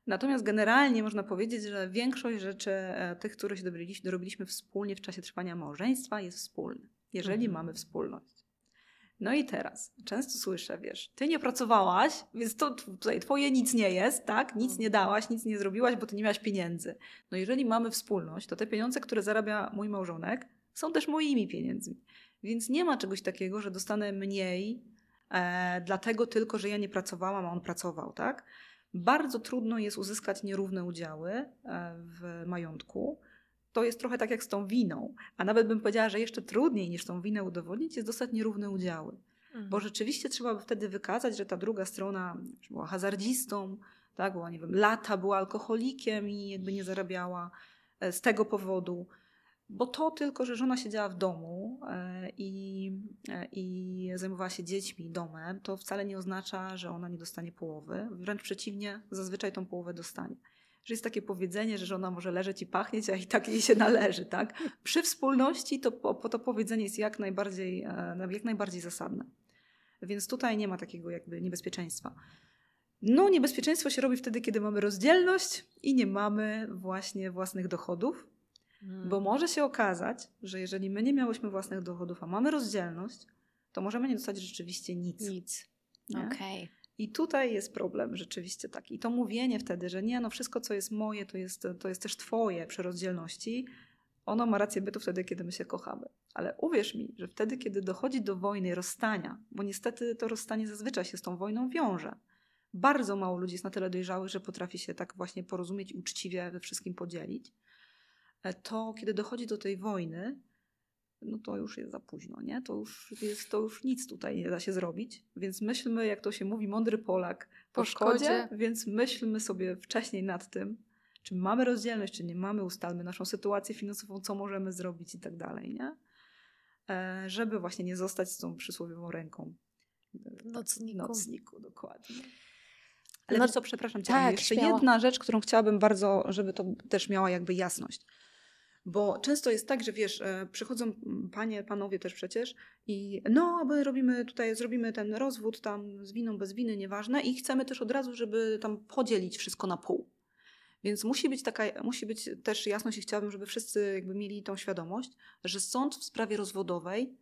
Natomiast generalnie można powiedzieć, że większość rzeczy, e, tych, które się dorobiliśmy, dorobiliśmy wspólnie w czasie trwania małżeństwa, jest wspólny, jeżeli mhm. mamy wspólność. No i teraz, często słyszę, wiesz, ty nie pracowałaś, więc to tutaj twoje nic nie jest, tak? Nic nie dałaś, nic nie zrobiłaś, bo ty nie miałaś pieniędzy. No jeżeli mamy wspólność, to te pieniądze, które zarabia mój małżonek, są też moimi pieniędzmi. Więc nie ma czegoś takiego, że dostanę mniej, e, dlatego tylko, że ja nie pracowałam, a on pracował, tak? Bardzo trudno jest uzyskać nierówne udziały e, w majątku. To jest trochę tak jak z tą winą, a nawet bym powiedziała, że jeszcze trudniej niż tą winę udowodnić jest dostać nierówne udziały. Mhm. Bo rzeczywiście trzeba by wtedy wykazać, że ta druga strona była hazardzistą, tak, była, nie wiem, lata była alkoholikiem i jakby nie zarabiała e, z tego powodu bo to tylko, że żona siedziała w domu e, i, e, i zajmowała się dziećmi, domem, to wcale nie oznacza, że ona nie dostanie połowy. Wręcz przeciwnie, zazwyczaj tą połowę dostanie. Że jest takie powiedzenie, że żona może leżeć i pachnieć, a i tak jej się należy. Tak? Przy wspólności to, to powiedzenie jest jak najbardziej, e, jak najbardziej zasadne. Więc tutaj nie ma takiego jakby niebezpieczeństwa. No, niebezpieczeństwo się robi wtedy, kiedy mamy rozdzielność i nie mamy właśnie własnych dochodów, bo hmm. może się okazać, że jeżeli my nie miałyśmy własnych dochodów, a mamy rozdzielność, to możemy nie dostać rzeczywiście nic. Nic. Okay. I tutaj jest problem rzeczywiście taki. I to mówienie wtedy, że nie, no wszystko, co jest moje, to jest, to jest też twoje przy rozdzielności, ono ma rację bytu wtedy, kiedy my się kochamy. Ale uwierz mi, że wtedy, kiedy dochodzi do wojny, rozstania, bo niestety to rozstanie zazwyczaj się z tą wojną wiąże. Bardzo mało ludzi jest na tyle dojrzałych, że potrafi się tak właśnie porozumieć i uczciwie we wszystkim podzielić. E, to kiedy dochodzi do tej wojny, no to już jest za późno, nie? To już, jest, to już nic tutaj nie da się zrobić. Więc myślmy, jak to się mówi, mądry Polak po, po szkodzie, szkodzie, więc myślmy sobie wcześniej nad tym, czy mamy rozdzielność, czy nie mamy, ustalmy naszą sytuację finansową, co możemy zrobić i tak dalej, nie? E, żeby właśnie nie zostać z tą przysłowiową ręką w nocniku. nocniku dokładnie. Ale no, co, przepraszam cię, tak, jeszcze śmiało. jedna rzecz, którą chciałabym bardzo, żeby to też miała jakby jasność. Bo często jest tak, że wiesz, e, przychodzą panie, panowie też przecież i no, my robimy tutaj, zrobimy ten rozwód tam z winą, bez winy, nieważne i chcemy też od razu, żeby tam podzielić wszystko na pół. Więc musi być taka, musi być też jasność i chciałabym, żeby wszyscy jakby mieli tą świadomość, że sąd w sprawie rozwodowej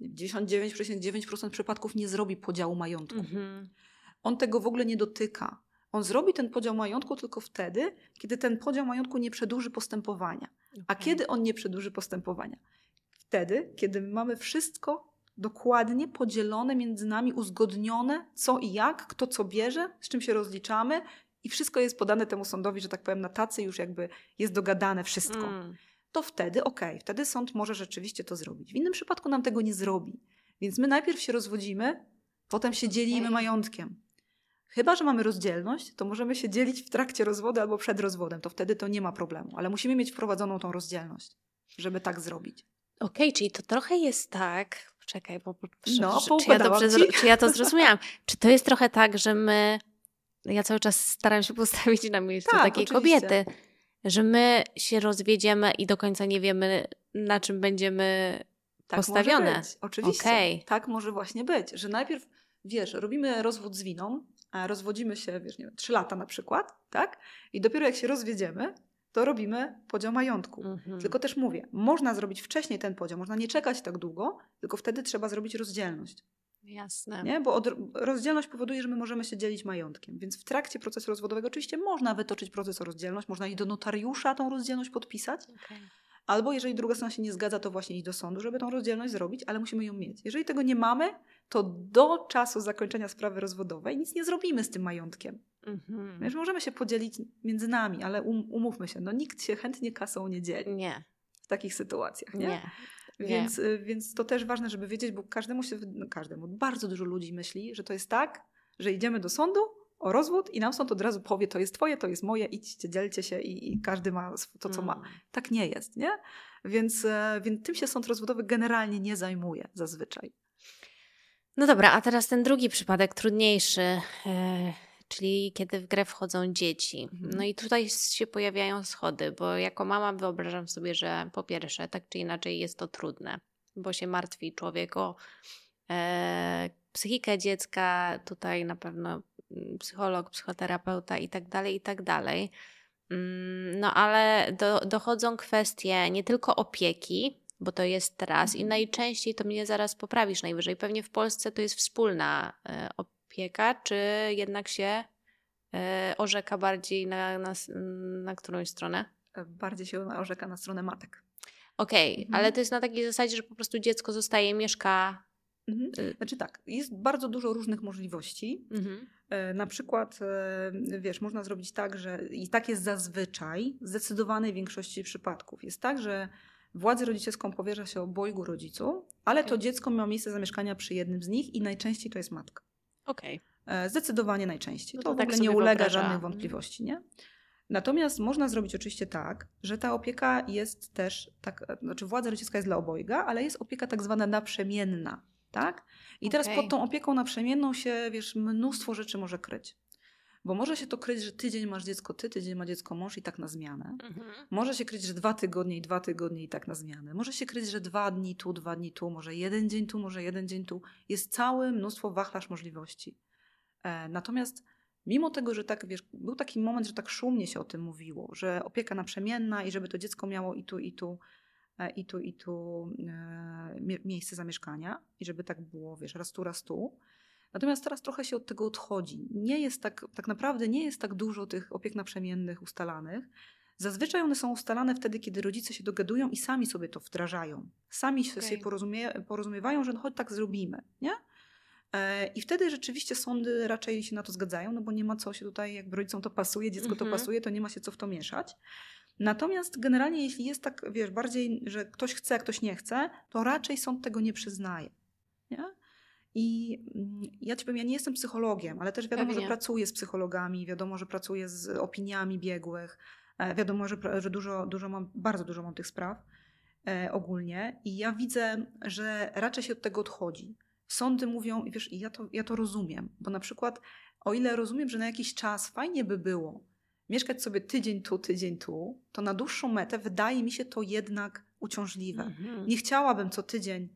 99,9% przypadków nie zrobi podziału majątku. Mhm. On tego w ogóle nie dotyka. On zrobi ten podział majątku tylko wtedy, kiedy ten podział majątku nie przedłuży postępowania. Okay. A kiedy on nie przedłuży postępowania? Wtedy, kiedy mamy wszystko dokładnie podzielone między nami, uzgodnione, co i jak, kto co bierze, z czym się rozliczamy i wszystko jest podane temu sądowi, że tak powiem, na tacy już jakby jest dogadane wszystko. Mm. To wtedy okej, okay, wtedy sąd może rzeczywiście to zrobić. W innym przypadku nam tego nie zrobi. Więc my najpierw się rozwodzimy, potem się dzielimy majątkiem. Chyba, że mamy rozdzielność, to możemy się dzielić w trakcie rozwodu albo przed rozwodem. To wtedy to nie ma problemu, ale musimy mieć wprowadzoną tą rozdzielność, żeby tak zrobić. Okej, okay, czyli to trochę jest tak. Czekaj, bo no, czy, czy, ja dobrze, czy ja to zrozumiałam? czy to jest trochę tak, że my. Ja cały czas staram się postawić na miejscu tak, takiej oczywiście. kobiety, że my się rozwiedziemy i do końca nie wiemy, na czym będziemy tak postawione. Może być. Oczywiście. Okay. Tak może właśnie być, że najpierw wiesz, robimy rozwód z winą, rozwodzimy się, wiesz, nie wiem, 3 lata na przykład, tak? I dopiero jak się rozwiedziemy, to robimy podział majątku. Mhm. Tylko też mówię, można zrobić wcześniej ten podział, można nie czekać tak długo, tylko wtedy trzeba zrobić rozdzielność. Jasne. Nie? Bo od, rozdzielność powoduje, że my możemy się dzielić majątkiem. Więc w trakcie procesu rozwodowego oczywiście można wytoczyć proces o rozdzielność, można iść do notariusza tą rozdzielność podpisać. Okay. Albo jeżeli druga strona się nie zgadza, to właśnie iść do sądu, żeby tą rozdzielność zrobić, ale musimy ją mieć. Jeżeli tego nie mamy, to do czasu zakończenia sprawy rozwodowej nic nie zrobimy z tym majątkiem. Mhm. Więc możemy się podzielić między nami, ale um, umówmy się, no nikt się chętnie kasą nie dzieli. Nie. W takich sytuacjach, nie? nie. Więc, y, więc to też ważne, żeby wiedzieć, bo każdemu się, no każdemu, bardzo dużo ludzi myśli, że to jest tak, że idziemy do sądu o rozwód i nam sąd od razu powie, to jest twoje, to jest moje, idźcie, dzielcie się i, i każdy ma to, co ma. Mm. Tak nie jest, nie? Więc, e, więc tym się sąd rozwodowy generalnie nie zajmuje zazwyczaj. No dobra, a teraz ten drugi przypadek, trudniejszy, e, czyli kiedy w grę wchodzą dzieci. No i tutaj się pojawiają schody, bo jako mama wyobrażam sobie, że po pierwsze, tak czy inaczej jest to trudne, bo się martwi człowiek o e, psychikę dziecka, tutaj na pewno mm, psycholog, psychoterapeuta i tak dalej, i tak dalej. Mm, No ale do, dochodzą kwestie nie tylko opieki, bo to jest raz i Mhm. najczęściej to mnie zaraz poprawisz najwyżej. Pewnie w Polsce to jest wspólna e, opieka, czy jednak się e, orzeka bardziej na, na, na którąś stronę? E, Bardziej się orzeka na stronę matek. Okej, Mhm. ale to jest na takiej zasadzie, że po prostu dziecko zostaje, mieszka. Mhm. Y- Znaczy tak, jest bardzo dużo różnych możliwości. Mhm. Na przykład, wiesz, można zrobić tak, że i tak jest zazwyczaj, w zdecydowanej większości przypadków. Jest tak, że władzę rodzicielską powierza się obojgu rodziców, ale to Okej. dziecko ma miejsce zamieszkania przy jednym z nich i najczęściej to jest matka. Okej. E, Zdecydowanie najczęściej. No to to w tak ogóle nie ulega wyobrażałam. żadnych wątpliwości, nie? Natomiast można zrobić oczywiście tak, że ta opieka jest też, tak, znaczy władza rodzicielska jest dla obojga, ale jest opieka tak zwana naprzemienna, tak? I teraz Okej. pod tą opieką naprzemienną się, wiesz, mnóstwo rzeczy może kryć. Bo może się to kryć, że tydzień masz dziecko ty, tydzień ma dziecko mąż i tak na zmianę. Mhm. Może się kryć, że dwa tygodnie i dwa tygodnie i tak na zmianę. Może się kryć, że dwa dni tu, dwa dni tu, może jeden dzień tu, może jeden dzień tu. Jest całe mnóstwo wachlarz możliwości. E, natomiast mimo tego, że tak, wiesz, był taki moment, że tak szumnie się o tym mówiło, że opieka naprzemienna i żeby to dziecko miało i tu, i tu, e, i tu, i tu e, mie- miejsce zamieszkania i żeby tak było, wiesz, raz tu, raz tu. Natomiast teraz trochę się od tego odchodzi. Nie jest tak, tak naprawdę nie jest tak dużo tych opiek naprzemiennych ustalanych. Zazwyczaj one są ustalane wtedy, kiedy rodzice się dogadują i sami sobie to wdrażają. Sami się, Okej. się porozumie, porozumiewają, że no chodź tak zrobimy, nie? E, I wtedy rzeczywiście sądy raczej się na to zgadzają, no bo nie ma co się tutaj, jak rodzicom to pasuje, dziecko to Mhm. pasuje, to nie ma się co w to mieszać. Natomiast generalnie, jeśli jest tak, wiesz, bardziej, że ktoś chce, a ktoś nie chce, to raczej sąd tego nie przyznaje. Nie? I mm, ja ci powiem, ja nie jestem psychologiem, ale też wiadomo, Pewnie. że pracuję z psychologami, wiadomo, że pracuję z opiniami biegłych, e, wiadomo, że, że dużo, dużo mam, bardzo dużo mam tych spraw e, ogólnie i ja widzę, że raczej się od tego odchodzi. Sądy mówią, i wiesz, i ja to, ja to rozumiem, bo na przykład o ile rozumiem, że na jakiś czas fajnie by było mieszkać sobie tydzień tu, tydzień tu, to na dłuższą metę wydaje mi się to jednak uciążliwe. Mhm. Nie chciałabym co tydzień,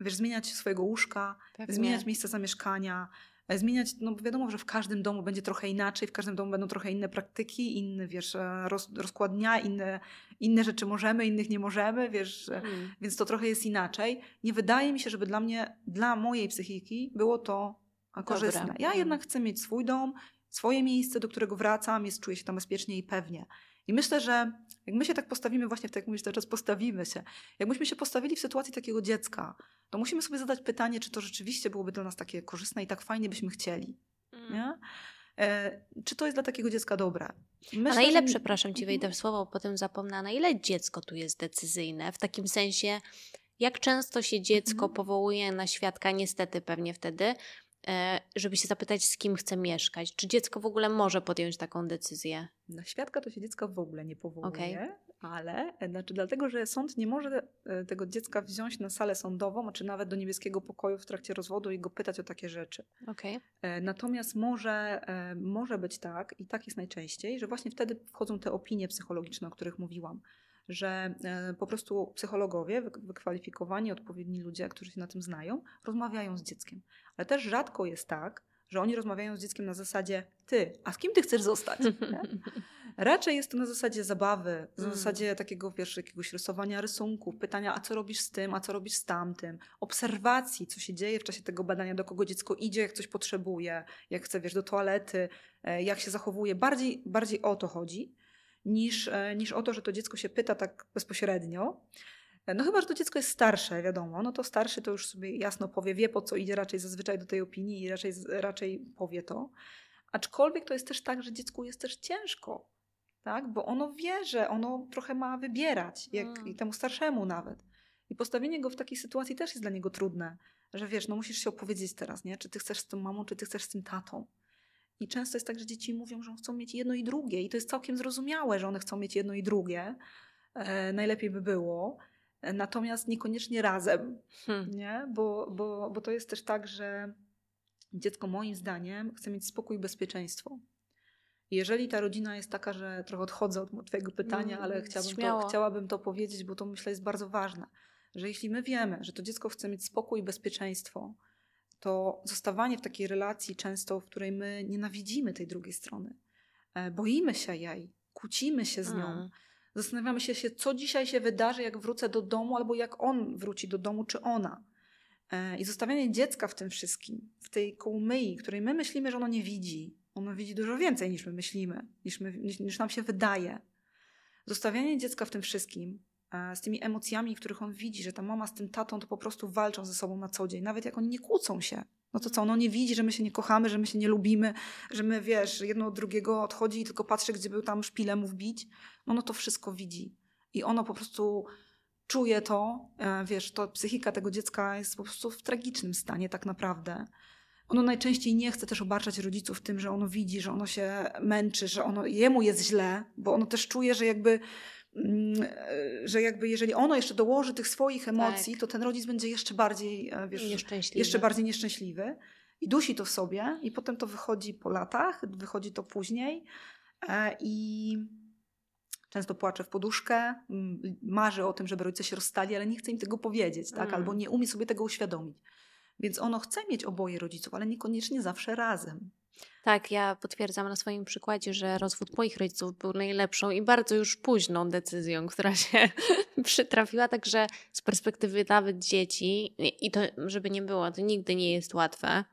wiesz, zmieniać swojego łóżka, Pewnie. zmieniać miejsce zamieszkania, e, zmieniać, no bo wiadomo, że w każdym domu będzie trochę inaczej, w każdym domu będą trochę inne praktyki, inny, wiesz, e, roz, rozkład dnia, inne, inne rzeczy możemy, innych nie możemy, wiesz, e, Mhm. więc to trochę jest inaczej. Nie wydaje mi się, żeby dla mnie, dla mojej psychiki było to a, korzystne. Ja Mhm. jednak chcę mieć swój dom, swoje miejsce, do którego wracam, jest, czuję się tam bezpiecznie i pewnie. I myślę, że jak my się tak postawimy, właśnie w tak jak mówisz teraz, postawimy się. Jakbyśmy się postawili w sytuacji takiego dziecka, to musimy sobie zadać pytanie, czy to rzeczywiście byłoby dla nas takie korzystne i tak fajnie byśmy chcieli. Mhm. Nie? E, czy to jest dla takiego dziecka dobre? A Myślę, na ile, że- przepraszam Ci, wejdę Mhm. w słowo, bo potem zapomnę, a na ile dziecko tu jest decyzyjne? W takim sensie, jak często się dziecko Mhm. powołuje na świadka, niestety pewnie wtedy, żeby się zapytać, z kim chce mieszkać? Czy dziecko w ogóle może podjąć taką decyzję? Na świadka to się dziecko w ogóle nie powołuje, Okej. ale e, znaczy dlatego, że sąd nie może e, tego dziecka wziąć na salę sądową, czy nawet do niebieskiego pokoju w trakcie rozwodu i go pytać o takie rzeczy. E, Natomiast może, e, może być tak, i tak jest najczęściej, że właśnie wtedy wchodzą te opinie psychologiczne, o których mówiłam, że e, po prostu psychologowie, wy- wykwalifikowani, odpowiedni ludzie, którzy się na tym znają, rozmawiają z dzieckiem. Ale też rzadko jest tak, że oni rozmawiają z dzieckiem na zasadzie ty, a z kim ty chcesz zostać? Raczej jest to na zasadzie zabawy, na Mm. zasadzie takiego, wiesz, jakiegoś rysowania rysunków, pytania, a co robisz z tym, a co robisz z tamtym, obserwacji, co się dzieje w czasie tego badania, do kogo dziecko idzie, jak coś potrzebuje, jak chce, wiesz, do toalety, e, jak się zachowuje. Bardziej, bardziej o to chodzi, niż, e, niż o to, że to dziecko się pyta tak bezpośrednio. E, No chyba, że to dziecko jest starsze, wiadomo, no to starszy to już sobie jasno powie, wie po co idzie raczej zazwyczaj do tej opinii i raczej, raczej powie to. Aczkolwiek to jest też tak, że dziecku jest też ciężko, tak? Bo ono wie, że ono trochę ma wybierać, jak Mm. i temu starszemu nawet. I postawienie go w takiej sytuacji też jest dla niego trudne, że wiesz, no musisz się opowiedzieć teraz, nie? Czy ty chcesz z tą mamą, czy ty chcesz z tym tatą. I często jest tak, że dzieci mówią, że chcą mieć jedno i drugie, i to jest całkiem zrozumiałe, że one chcą mieć jedno i drugie. E, najlepiej by było. E, natomiast niekoniecznie razem, hmm. nie? Bo, bo, bo to jest też tak, że dziecko moim zdaniem chce mieć spokój i bezpieczeństwo. Jeżeli ta rodzina jest taka, że trochę odchodzę od Twojego pytania, mm, ale chciałabym to, chciałabym to powiedzieć, bo to myślę jest bardzo ważne, że jeśli my wiemy, że to dziecko chce mieć spokój i bezpieczeństwo, to zostawanie w takiej relacji często, w której my nienawidzimy tej drugiej strony, e, boimy się jej, kłócimy się z nią, mm. zastanawiamy się, co dzisiaj się wydarzy, jak wrócę do domu, albo jak on wróci do domu, czy ona. E, I zostawianie dziecka w tym wszystkim, w tej kołmyi, której my myślimy, że ono nie widzi, ono widzi dużo więcej niż my myślimy, niż, my, niż, niż nam się wydaje. Zostawianie dziecka w tym wszystkim, z tymi emocjami, których on widzi, że ta mama z tym tatą to po prostu walczą ze sobą na co dzień, nawet jak oni nie kłócą się. No to co, ono nie widzi, że my się nie kochamy, że my się nie lubimy, że my, wiesz, jedno od drugiego odchodzi i tylko patrzy, gdzie był tam szpilę mu wbić. No ono to wszystko widzi. I ono po prostu czuje to, e, wiesz, to psychika tego dziecka jest po prostu w tragicznym stanie tak naprawdę ono najczęściej nie chce też obarczać rodziców tym, że ono widzi, że ono się męczy, że ono, jemu jest źle, bo ono też czuje, że jakby, że jakby jeżeli ono jeszcze dołoży tych swoich emocji, tak. to ten rodzic będzie jeszcze bardziej, e, wiesz, nieszczęśliwy. jeszcze bardziej nieszczęśliwy i dusi to w sobie i potem to wychodzi po latach, wychodzi to później e, i często płacze w poduszkę, marzy o tym, żeby rodzice się rozstali, ale nie chce im tego powiedzieć, tak? Mm. albo nie umie sobie tego uświadomić. Więc ono chce mieć oboje rodziców, ale niekoniecznie zawsze razem. Tak, ja potwierdzam na swoim przykładzie, że rozwód moich rodziców był najlepszą i bardzo już późną decyzją, która się przytrafiła. Także z perspektywy nawet dzieci, i to, żeby nie było, to nigdy nie jest łatwe,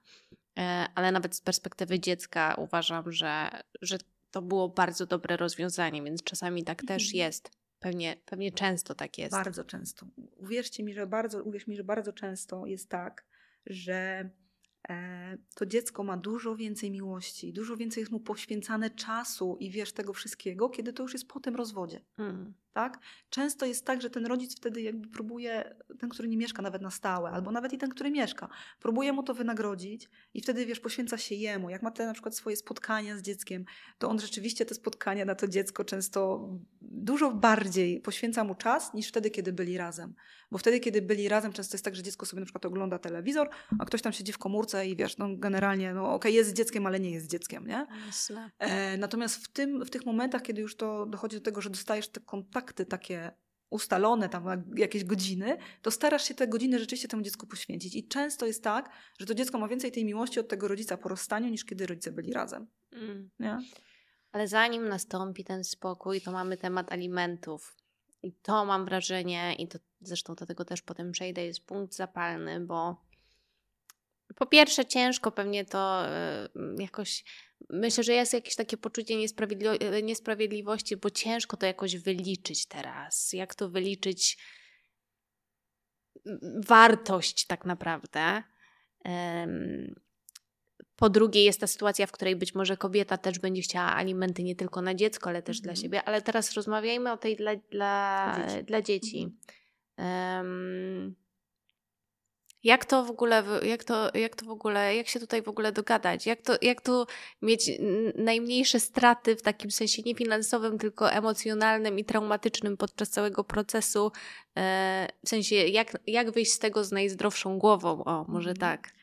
e, ale nawet z perspektywy dziecka uważam, że, że to było bardzo dobre rozwiązanie, więc czasami tak też mhm. jest. Pewnie, pewnie często tak jest. Bardzo często. Uwierzcie mi, że bardzo, uwierz mi, że bardzo często jest tak, że to dziecko ma dużo więcej miłości, dużo więcej jest mu poświęcane czasu i wiesz tego wszystkiego, kiedy to już jest po tym rozwodzie. Mm tak? Często jest tak, że ten rodzic wtedy jakby próbuje, ten, który nie mieszka nawet na stałe, albo nawet i ten, który mieszka, próbuje mu to wynagrodzić i wtedy, wiesz, poświęca się jemu. Jak ma te na przykład swoje spotkania z dzieckiem, to on rzeczywiście te spotkania na to dziecko często dużo bardziej poświęca mu czas niż wtedy, kiedy byli razem. Bo wtedy, kiedy byli razem, często jest tak, że dziecko sobie na przykład ogląda telewizor, a ktoś tam siedzi w komórce i wiesz, no generalnie, no okej, okay, jest dzieckiem, ale nie jest dzieckiem, nie? E, natomiast w, tym, w tych momentach, kiedy już to dochodzi do tego, że dostajesz te kontakty kontakty takie ustalone, tam jakieś godziny, to starasz się te godziny rzeczywiście temu dziecku poświęcić. I często jest tak, że to dziecko ma więcej tej miłości od tego rodzica po rozstaniu, niż kiedy rodzice byli razem. Mm. Nie? Ale zanim nastąpi ten spokój, to mamy temat alimentów. I to mam wrażenie, i to zresztą do tego też potem przejdę, jest punkt zapalny, bo po pierwsze ciężko pewnie to y, jakoś myślę, że jest jakieś takie poczucie niesprawiedli- niesprawiedliwości, bo ciężko to jakoś wyliczyć teraz. Jak to wyliczyć wartość tak naprawdę. Po drugie, jest ta sytuacja, w której być może kobieta też będzie chciała alimenty nie tylko na dziecko, ale też dla mhm. siebie. Ale teraz rozmawiajmy o tej dla, dla, dla dzieci. Dla dzieci. Um, jak to w ogóle, jak to, jak to w ogóle, jak się tutaj w ogóle dogadać? Jak to, jak tu mieć najmniejsze straty w takim sensie nie finansowym, tylko emocjonalnym i traumatycznym podczas całego procesu? E, w sensie, jak, jak wyjść z tego z najzdrowszą głową? O, może mhm. tak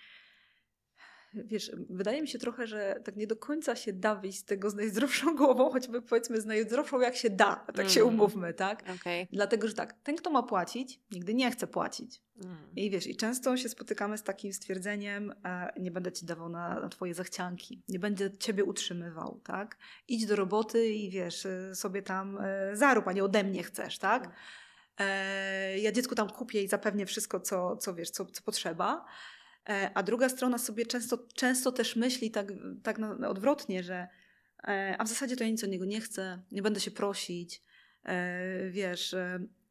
wiesz, wydaje mi się trochę, że tak nie do końca się da wyjść z tego z najzdrowszą głową, choćby powiedzmy z najzdrowszą jak się da, tak mm. się umówmy, tak? Okay. Dlatego, że tak, ten kto ma płacić, nigdy nie chce płacić. Mm. I wiesz, i często się spotykamy z takim stwierdzeniem, e, nie będę ci dawał na, na, twoje zachcianki, nie będę ciebie utrzymywał, tak? Idź do roboty i wiesz, e, sobie tam e, zarób, a nie ode mnie chcesz, tak? tak. E, ja dziecku tam kupię i zapewnię wszystko, co, co wiesz, co, co potrzeba. E, a druga strona sobie często, często też myśli tak, tak odwrotnie, że e, a w zasadzie to ja nic od niego nie chcę, nie będę się prosić, e, wiesz,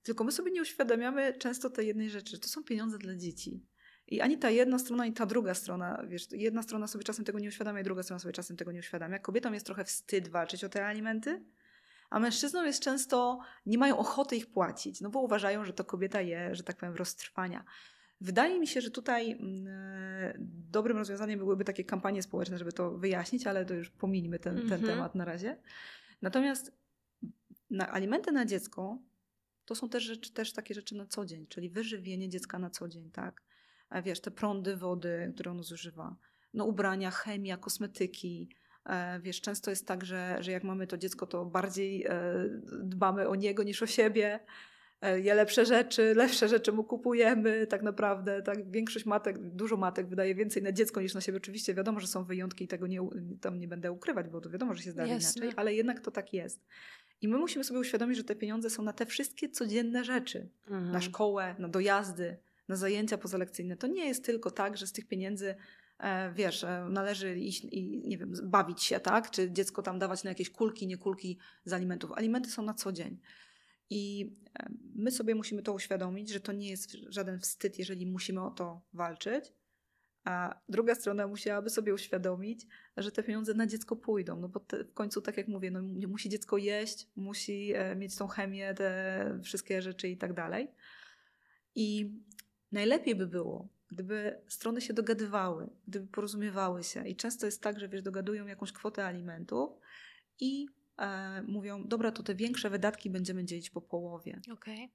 tylko my sobie nie uświadamiamy często tej jednej rzeczy, to są pieniądze dla dzieci. I ani ta jedna strona, ani ta druga strona, wiesz, jedna strona sobie czasem tego nie uświadamia, druga strona sobie czasem tego nie uświadamia. Kobietom jest trochę wstyd walczyć o te alimenty, A mężczyznom jest często, nie mają ochoty ich płacić, no bo uważają, że to kobieta je, że tak powiem, roztrwania. Wydaje mi się, że tutaj mm, e, dobrym rozwiązaniem byłyby takie kampanie społeczne, żeby to wyjaśnić, ale to już pomińmy ten, ten Mhm. temat na razie. Natomiast na alimenty na dziecko to są też, rzeczy, też takie rzeczy na co dzień, czyli wyżywienie dziecka na co dzień, tak? A wiesz, te prądy wody, które ono zużywa, no ubrania, chemia, kosmetyki. E, wiesz, często jest tak, że, że jak mamy to dziecko, to bardziej e, dbamy o niego niż o siebie. E, je lepsze rzeczy, lepsze rzeczy mu kupujemy, tak naprawdę. Tak, większość matek, dużo matek wydaje więcej na dziecko niż na siebie. Oczywiście wiadomo, że są wyjątki i tego nie, tam nie będę ukrywać, bo to wiadomo, że się zdarzy Jasne. inaczej, ale jednak to tak jest. I my musimy sobie uświadomić, że te pieniądze są na te wszystkie codzienne rzeczy Mhm. na szkołę, na dojazdy, na zajęcia pozalekcyjne. To nie jest tylko tak, że z tych pieniędzy e, wiesz, e, należy iść i nie wiem, bawić się, tak? Czy dziecko tam dawać na jakieś kulki, nie kulki z alimentów. Alimenty są na co dzień. I e, my sobie musimy to uświadomić, że to nie jest żaden wstyd, jeżeli musimy o to walczyć. A druga strona musiałaby sobie uświadomić, że te pieniądze na dziecko pójdą. No bo te, w końcu, tak jak mówię, no, musi dziecko jeść, musi e, mieć tą chemię, te wszystkie rzeczy i tak dalej. I najlepiej by było, gdyby strony się dogadywały, gdyby porozumiewały się. I często jest tak, że wiesz, dogadują jakąś kwotę alimentów i e, mówią, dobra, to te większe wydatki będziemy dzielić po połowie. Okej.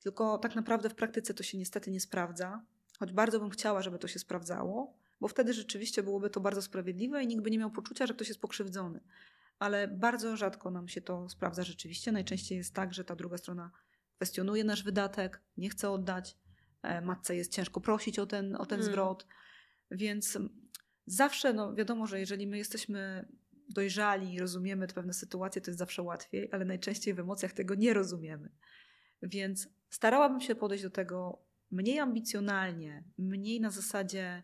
Tylko tak naprawdę w praktyce to się niestety nie sprawdza, choć bardzo bym chciała, żeby to się sprawdzało, bo wtedy rzeczywiście byłoby to bardzo sprawiedliwe i nikt by nie miał poczucia, że ktoś jest pokrzywdzony. Ale bardzo rzadko nam się to sprawdza rzeczywiście. Najczęściej jest tak, że ta druga strona kwestionuje nasz wydatek, nie chce oddać. E, Matce jest ciężko prosić o ten, o ten Mm. zwrot. Więc zawsze, no wiadomo, że jeżeli my jesteśmy dojrzali i rozumiemy pewne sytuacje, to jest zawsze łatwiej, ale najczęściej w emocjach tego nie rozumiemy. Więc starałabym się podejść do tego mniej ambicjonalnie, mniej na zasadzie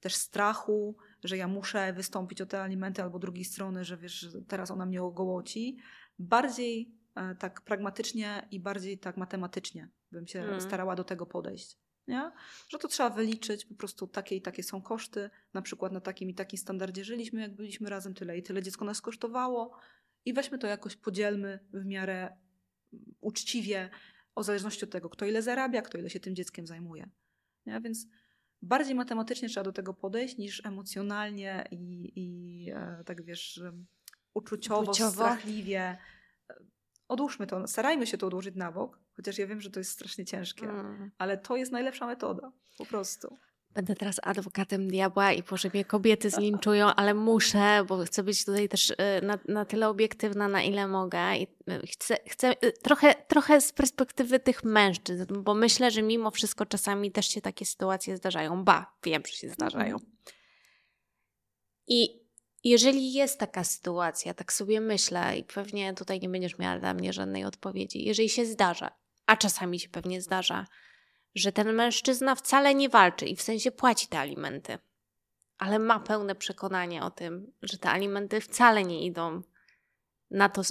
też strachu, że ja muszę wystąpić o te alimenty albo drugiej strony, że wiesz, że teraz ona mnie ogołoci. Bardziej e, tak pragmatycznie i bardziej tak matematycznie bym się Mm. starała do tego podejść. Nie? Że to trzeba wyliczyć, po prostu takie i takie są koszty, na przykład na takim i takim standardzie żyliśmy, jak byliśmy razem, tyle i tyle dziecko nas kosztowało i weźmy to jakoś podzielmy w miarę mm, uczciwie, o zależności od tego, kto ile zarabia, kto ile się tym dzieckiem zajmuje. Nie? Więc bardziej matematycznie trzeba do tego podejść niż emocjonalnie i, i e, tak wiesz, uczuciowo, Uczuciowo. strachliwie. Odłóżmy to, starajmy się to odłożyć na bok, chociaż ja wiem, że to jest strasznie ciężkie, Mm. ale to jest najlepsza metoda, po prostu. Będę teraz adwokatem diabła i może mnie kobiety zlinczują, ale muszę, bo chcę być tutaj też y, na, na tyle obiektywna, na ile mogę. I y, chcę, chcę y, trochę, trochę z perspektywy tych mężczyzn, bo myślę, że mimo wszystko czasami też się takie sytuacje zdarzają. Ba, wiem, że się zdarzają. I jeżeli jest taka sytuacja, tak sobie myślę, i pewnie tutaj nie będziesz miała dla mnie żadnej odpowiedzi, jeżeli się zdarza, a czasami się pewnie zdarza, że ten mężczyzna wcale nie walczy i w sensie płaci te alimenty, ale ma pełne przekonanie o tym, że te alimenty wcale nie idą na to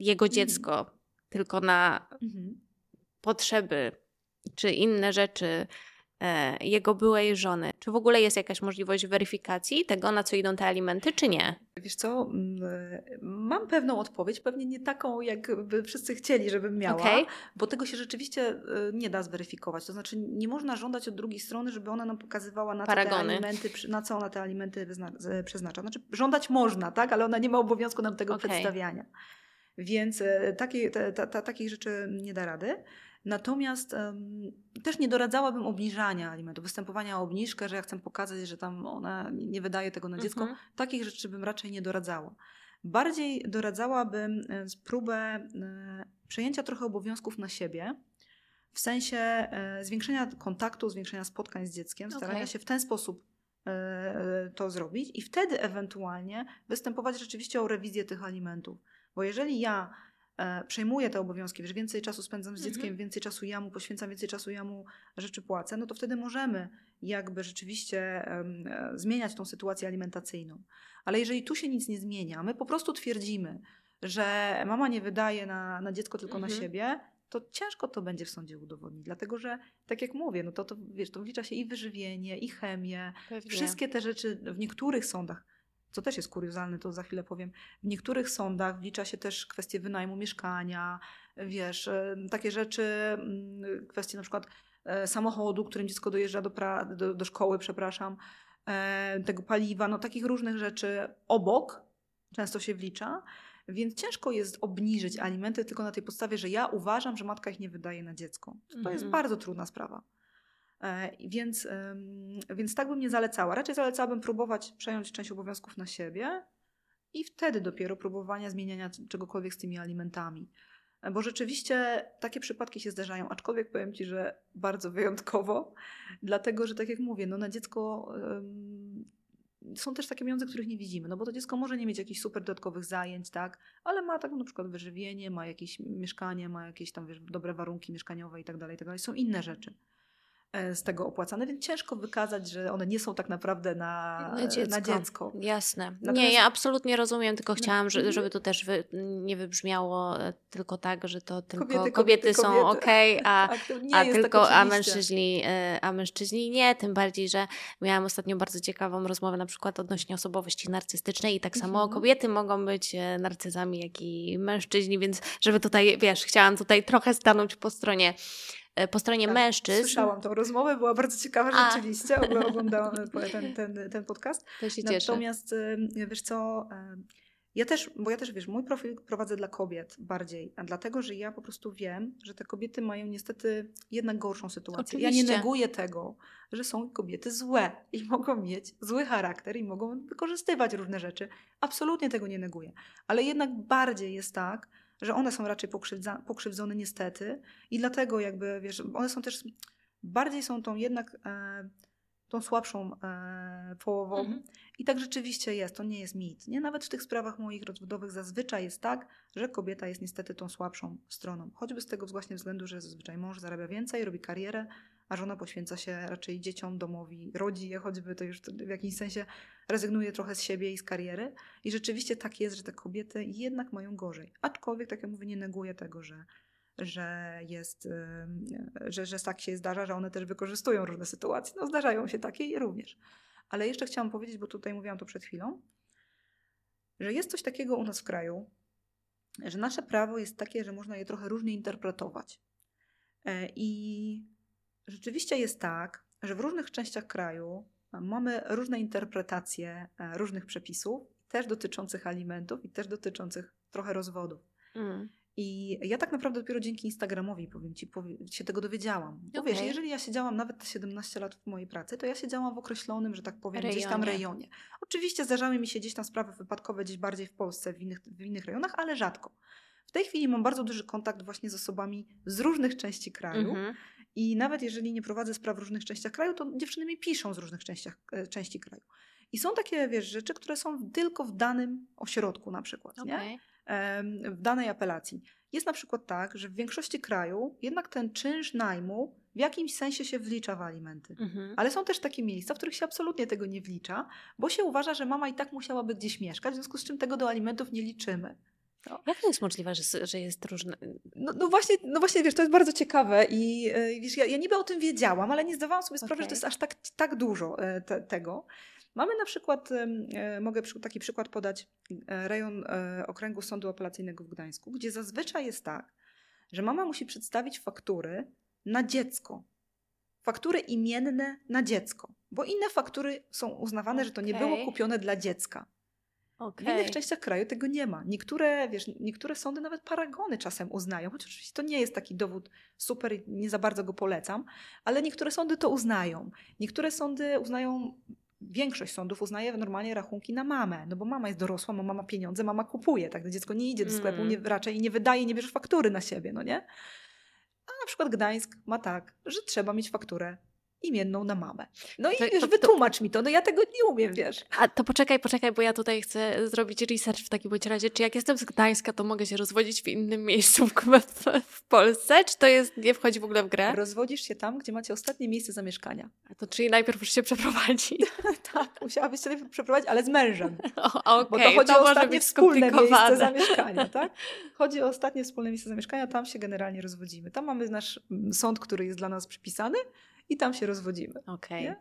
jego dziecko, tylko na Mhm. potrzeby czy inne rzeczy jego byłej żony. Czy w ogóle jest jakaś możliwość weryfikacji tego, na co idą te alimenty, czy nie? Wiesz co, mm, e, mam pewną odpowiedź, pewnie nie taką, jakby wszyscy chcieli, żebym miała, Okej. bo tego się rzeczywiście e, nie da zweryfikować. To znaczy nie można żądać od drugiej strony, żeby ona nam pokazywała, na te alimenty, na co ona te alimenty przeznacza. Znaczy żądać można, tak, ale ona nie ma obowiązku nam tego Okej. przedstawiania. Więc e, takie, ta, ta, takich rzeczy nie da rady. Natomiast em, też nie doradzałabym obniżania alimentów, występowania o obniżkę, że ja chcę pokazać, że tam ona nie wydaje tego na dziecko. Mhm. Takich rzeczy bym raczej nie doradzała. Bardziej doradzałabym e, próbę e, przejęcia trochę obowiązków na siebie, w sensie e, zwiększenia kontaktu, zwiększenia spotkań z dzieckiem, starania Okej. się w ten sposób to zrobić i wtedy ewentualnie występować rzeczywiście o rewizję tych alimentów. Bo jeżeli ja przejmuję te obowiązki, że więcej czasu spędzam z Mhm. dzieckiem, więcej czasu ja mu poświęcam, więcej czasu ja mu rzeczy płacę, no to wtedy możemy jakby rzeczywiście e, zmieniać tą sytuację alimentacyjną. Ale jeżeli tu się nic nie zmienia, my po prostu twierdzimy, że mama nie wydaje na, na dziecko tylko Mhm. na siebie, to ciężko to będzie w sądzie udowodnić. Dlatego, że tak jak mówię, no to, to, wiesz, to wlicza się i wyżywienie, i chemię, Pewnie. wszystkie te rzeczy w niektórych sądach co też jest kuriozalne, to za chwilę powiem, w niektórych sądach wlicza się też kwestie wynajmu mieszkania, wiesz, e, takie rzeczy, mm, kwestie na przykład e, samochodu, którym dziecko dojeżdża do, pra- do, do szkoły, przepraszam, e, tego paliwa, no takich różnych rzeczy obok często się wlicza. Więc ciężko jest obniżyć alimenty tylko na tej podstawie, że ja uważam, że matka ich nie wydaje na dziecko. To jest Mhm. bardzo trudna sprawa. E, Więc, więc tak bym nie zalecała. Raczej zalecałabym próbować przejąć część obowiązków na siebie i wtedy dopiero próbowania zmieniania czegokolwiek z tymi alimentami. E, Bo rzeczywiście takie przypadki się zdarzają, aczkolwiek powiem Ci, że bardzo wyjątkowo, dlatego że tak jak mówię, no na dziecko są też takie pieniądze, których nie widzimy, no bo to dziecko może nie mieć jakichś super dodatkowych zajęć, tak, ale ma tak na przykład wyżywienie, ma jakieś mieszkanie, ma jakieś tam wiesz, dobre warunki mieszkaniowe i tak dalej, i tak dalej. Są inne rzeczy z tego opłacane, więc ciężko wykazać, że one nie są tak naprawdę na, Na dziecko. Na dziecko. Jasne. Nie, Natomiast- ja absolutnie rozumiem, tylko No, chciałam, że, mhm. żeby to też wy, nie wybrzmiało e, tylko tak, że to tylko kobiety, Kobiety, kobiety, są okej, a, Tak, nie a jest tylko tak a mężczyźni, e, a mężczyźni nie, tym bardziej, że miałam ostatnio bardzo ciekawą rozmowę na przykład odnośnie osobowości narcystycznej i tak samo Mhm. kobiety mogą być e, narcyzami, jak i mężczyźni, więc żeby tutaj, wiesz, chciałam tutaj trochę stanąć po stronie e, po stronie Tak, mężczyzn. Słyszałam tą rozmowę, była bardzo ciekawa A. rzeczywiście. Ogl- Oglądałam ten, ten, ten podcast. To się cieszę. Natomiast ym, wiesz co, ym, ja też, bo ja też wiesz, mój profil prowadzę dla kobiet bardziej, a dlatego, że ja po prostu wiem, że te kobiety mają niestety jednak gorszą sytuację. Ja nie Oczywiście. neguję tego, że są kobiety złe i mogą mieć zły charakter i mogą wykorzystywać różne rzeczy. Absolutnie tego nie neguję. Ale jednak bardziej jest tak, że one są raczej pokrzywdza- pokrzywdzone niestety i dlatego jakby, wiesz, one są też, bardziej są tą jednak e, tą słabszą e, połową. Mhm. I tak rzeczywiście jest, to nie jest mit. Nie? Nawet w tych sprawach moich rozwodowych zazwyczaj jest tak, że kobieta jest niestety tą słabszą stroną. Choćby z tego właśnie względu, że zazwyczaj mąż zarabia więcej, robi karierę, a żona poświęca się raczej dzieciom, domowi, rodzi je, choćby to już w jakimś sensie rezygnuje trochę z siebie i z kariery. I rzeczywiście tak jest, że te kobiety jednak mają gorzej. Aczkolwiek, tak jak mówię, nie neguję tego, że, że jest, że, że tak się zdarza, że one też wykorzystują różne sytuacje. No zdarzają się takie również. Ale jeszcze chciałam powiedzieć, bo tutaj mówiłam to przed chwilą, że jest coś takiego u nas w kraju, że nasze prawo jest takie, że można je trochę różnie interpretować. E, I rzeczywiście jest tak, że w różnych częściach kraju mamy różne interpretacje e, różnych przepisów, też dotyczących alimentów i też dotyczących trochę rozwodów. Mm. I ja tak naprawdę dopiero dzięki Instagramowi, powiem ci, się tego dowiedziałam. Bo wiesz, Okej. jeżeli ja siedziałam nawet te 17 lat w mojej pracy, to ja siedziałam w określonym, że tak powiem, gdzieś tam Rejonie. rejonie. Oczywiście zdarzały mi się gdzieś tam sprawy wypadkowe, gdzieś bardziej w Polsce, w innych, w innych rejonach, ale rzadko. W tej chwili mam bardzo duży kontakt właśnie z osobami z różnych części kraju. Mhm. I nawet jeżeli nie prowadzę spraw w różnych częściach kraju, to dziewczyny mi piszą z różnych częściach, e, części kraju. I są takie, wiesz, rzeczy, które są tylko w danym ośrodku na przykład, nie? Okej. em, w danej apelacji. Jest na przykład tak, że w większości kraju jednak ten czynsz najmu w jakimś sensie się wlicza w alimenty. Mhm. Ale są też takie miejsca, w których się absolutnie tego nie wlicza, bo się uważa, że mama i tak musiałaby gdzieś mieszkać, w związku z czym tego do alimentów nie liczymy. Jak to jest możliwe, że, że jest różne... No, no, właśnie, no właśnie, wiesz, to jest bardzo ciekawe i e, wiesz, ja, ja niby o tym wiedziałam, ale nie zdawałam sobie sprawy, że to jest aż tak, tak dużo e, te, tego. Mamy na przykład, e, mogę taki przykład podać, rejon Okręgu Sądu Apelacyjnego w Gdańsku, gdzie zazwyczaj jest tak, że mama musi przedstawić faktury na dziecko. Faktury imienne na dziecko, bo inne faktury są uznawane, że to nie było kupione dla dziecka. W Okej. innych częściach kraju tego nie ma. Niektóre, wiesz, niektóre sądy nawet paragony czasem uznają, choć oczywiście to nie jest taki dowód super i nie za bardzo go polecam, ale niektóre sądy to uznają. Niektóre sądy uznają, większość sądów uznaje normalnie rachunki na mamę, no bo mama jest dorosła, mama ma pieniądze, mama kupuje, tak? Dziecko nie idzie do sklepu, Mm. nie, raczej nie wydaje, nie bierzesz faktury na siebie, no nie? A na przykład Gdańsk ma tak, że trzeba mieć fakturę imienną na mamę. No i To- wiesz, to- to- wytłumacz mi to, no ja tego nie umiem, wiesz. A to poczekaj, poczekaj, bo ja tutaj chcę zrobić research w takim bądź razie. Czy jak jestem z Gdańska, to mogę się rozwodzić w innym miejscu w, w, w Polsce? Czy to jest, nie wchodzi w ogóle w grę? Rozwodzisz się tam, gdzie macie ostatnie miejsce zamieszkania. A to czyli najpierw już się przeprowadzi. Tak, musiałabyś się najpierw przeprowadzić, ale z mężem. O, Bo Okej, to chodzi to o ostatnie wspólne miejsce zamieszkania, tak? Chodzi o ostatnie wspólne miejsce zamieszkania, tam się generalnie rozwodzimy. Tam mamy nasz mm, sąd, który jest dla nas przypisany i tam się rozwodzimy. Nie?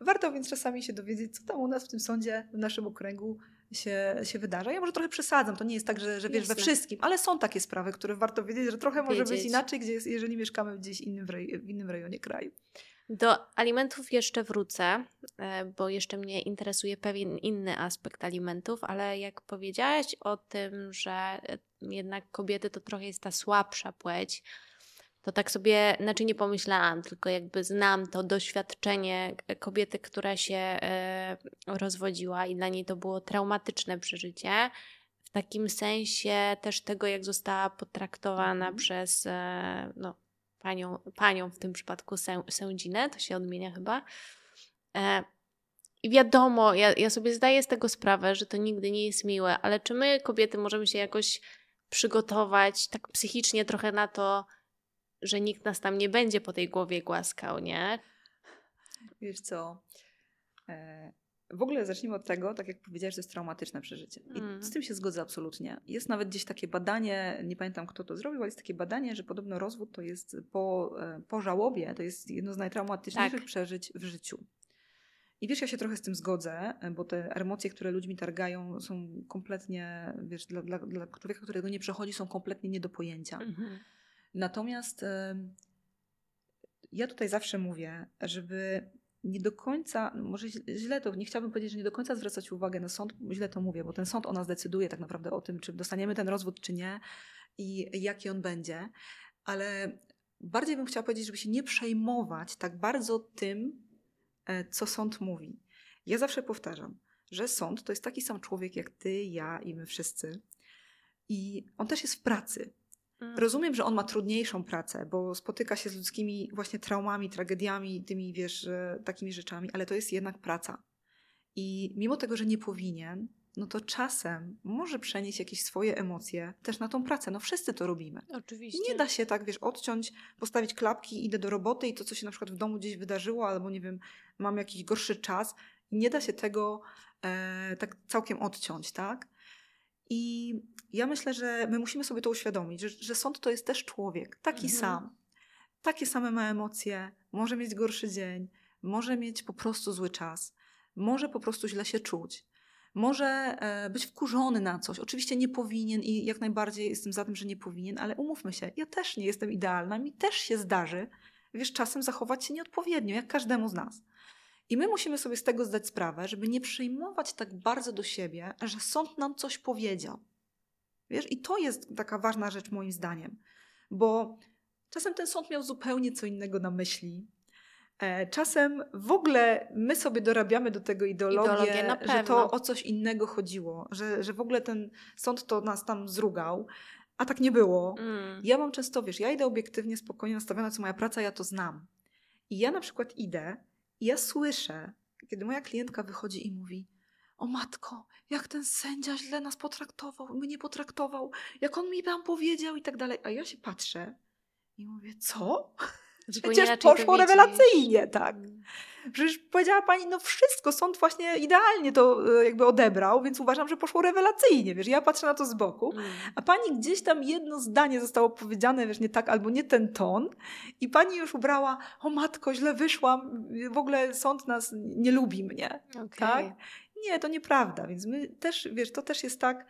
Warto więc czasami się dowiedzieć, co tam u nas w tym sądzie, w naszym okręgu się, się wydarza. Ja może trochę przesadzam, to nie jest tak, że, że wiesz Jasne. we wszystkim, ale są takie sprawy, które warto wiedzieć, że trochę może wiedzieć. być inaczej, gdzie jest, jeżeli mieszkamy gdzieś innym w, rej, w innym rejonie kraju. Do alimentów jeszcze wrócę, e, bo jeszcze mnie interesuje pewien inny aspekt alimentów, ale jak powiedziałaś o tym, że e, jednak kobiety to trochę jest ta słabsza płeć, to tak sobie, znaczy nie pomyślałam, tylko jakby znam to doświadczenie kobiety, która się e, rozwodziła i dla niej to było traumatyczne przeżycie. W takim sensie też tego, jak została potraktowana mm. przez no, panią, panią w tym przypadku sę, sędzinę, to się odmienia chyba. E, I wiadomo, ja, ja sobie zdaję z tego sprawę, że to nigdy nie jest miłe, ale czy my, kobiety, możemy się jakoś przygotować tak psychicznie trochę na to, że nikt nas tam nie będzie po tej głowie głaskał, nie? Wiesz co? E, w ogóle zacznijmy od tego, tak jak powiedziałeś, że to jest traumatyczne przeżycie. I mm. z tym się zgodzę absolutnie. Jest nawet gdzieś takie badanie, nie pamiętam kto to zrobił, ale jest takie badanie, że podobno rozwód to jest po, e, po żałobie, to jest jedno z najtraumatyczniejszych tak. przeżyć w życiu. I wiesz, ja się trochę z tym zgodzę, bo te emocje, które ludźmi targają, są kompletnie, wiesz, dla, dla, dla człowieka, którego nie przechodzi, są kompletnie nie do pojęcia. Mm -hmm. Natomiast ja tutaj zawsze mówię, żeby nie do końca, może źle to, nie chciałabym powiedzieć, że nie do końca zwracać uwagę na sąd, źle to mówię, bo ten sąd o nas decyduje tak naprawdę o tym, czy dostaniemy ten rozwód, czy nie i jaki on będzie, ale bardziej bym chciała powiedzieć, żeby się nie przejmować tak bardzo tym, e, co sąd mówi. Ja zawsze powtarzam, że sąd to jest taki sam człowiek jak ty, ja i my wszyscy. I on też jest w pracy. Mm. Rozumiem, że on ma trudniejszą pracę, bo spotyka się z ludzkimi właśnie traumami, tragediami, tymi, wiesz, takimi rzeczami, ale to jest jednak praca. I mimo tego, że nie powinien, no to czasem może przenieść jakieś swoje emocje też na tą pracę. No wszyscy to robimy. Oczywiście. Nie da się tak, wiesz, odciąć, postawić klapki, idę do roboty i to, co się na przykład w domu gdzieś wydarzyło, albo nie wiem, mam jakiś gorszy czas. Nie da się tego e, tak całkiem odciąć, tak? I ja myślę, że my musimy sobie to uświadomić, że, że sąd to jest też człowiek, taki mhm. sam. Takie same ma emocje, może mieć gorszy dzień, może mieć po prostu zły czas, może po prostu źle się czuć, może e, być wkurzony na coś. Oczywiście nie powinien i jak najbardziej jestem za tym, że nie powinien, ale umówmy się, ja też nie jestem idealna, mi też się zdarzy, wiesz, czasem zachować się nieodpowiednio, jak każdemu z nas. I my musimy sobie z tego zdać sprawę, żeby nie przejmować tak bardzo do siebie, że sąd nam coś powiedział. Wiesz, i to jest taka ważna rzecz moim zdaniem, bo czasem ten sąd miał zupełnie co innego na myśli. E, czasem w ogóle my sobie dorabiamy do tego ideologię, ideologię że to o coś innego chodziło, że, że w ogóle ten sąd to nas tam zrugał, a tak nie było. Mm. Ja mam często, wiesz, ja idę obiektywnie, spokojnie nastawiona, co moja praca, ja to znam. I ja na przykład idę i ja słyszę, kiedy moja klientka wychodzi i mówi: O matko, jak ten sędzia źle nas potraktował, mnie potraktował, jak on mi tam powiedział i tak dalej. A ja się patrzę i mówię: Co? Przecież poszło rewelacyjnie, tak. Przecież powiedziała pani, no wszystko, sąd właśnie idealnie to e, jakby odebrał, więc uważam, że poszło rewelacyjnie, wiesz, ja patrzę na to z boku, mm. a pani gdzieś tam jedno zdanie zostało powiedziane, wiesz, nie tak, albo nie ten ton i pani już ubrała, o matko, źle wyszłam, w ogóle sąd nas nie lubi mnie, okay. tak? Nie, to nieprawda, więc my też, wiesz, to też jest tak,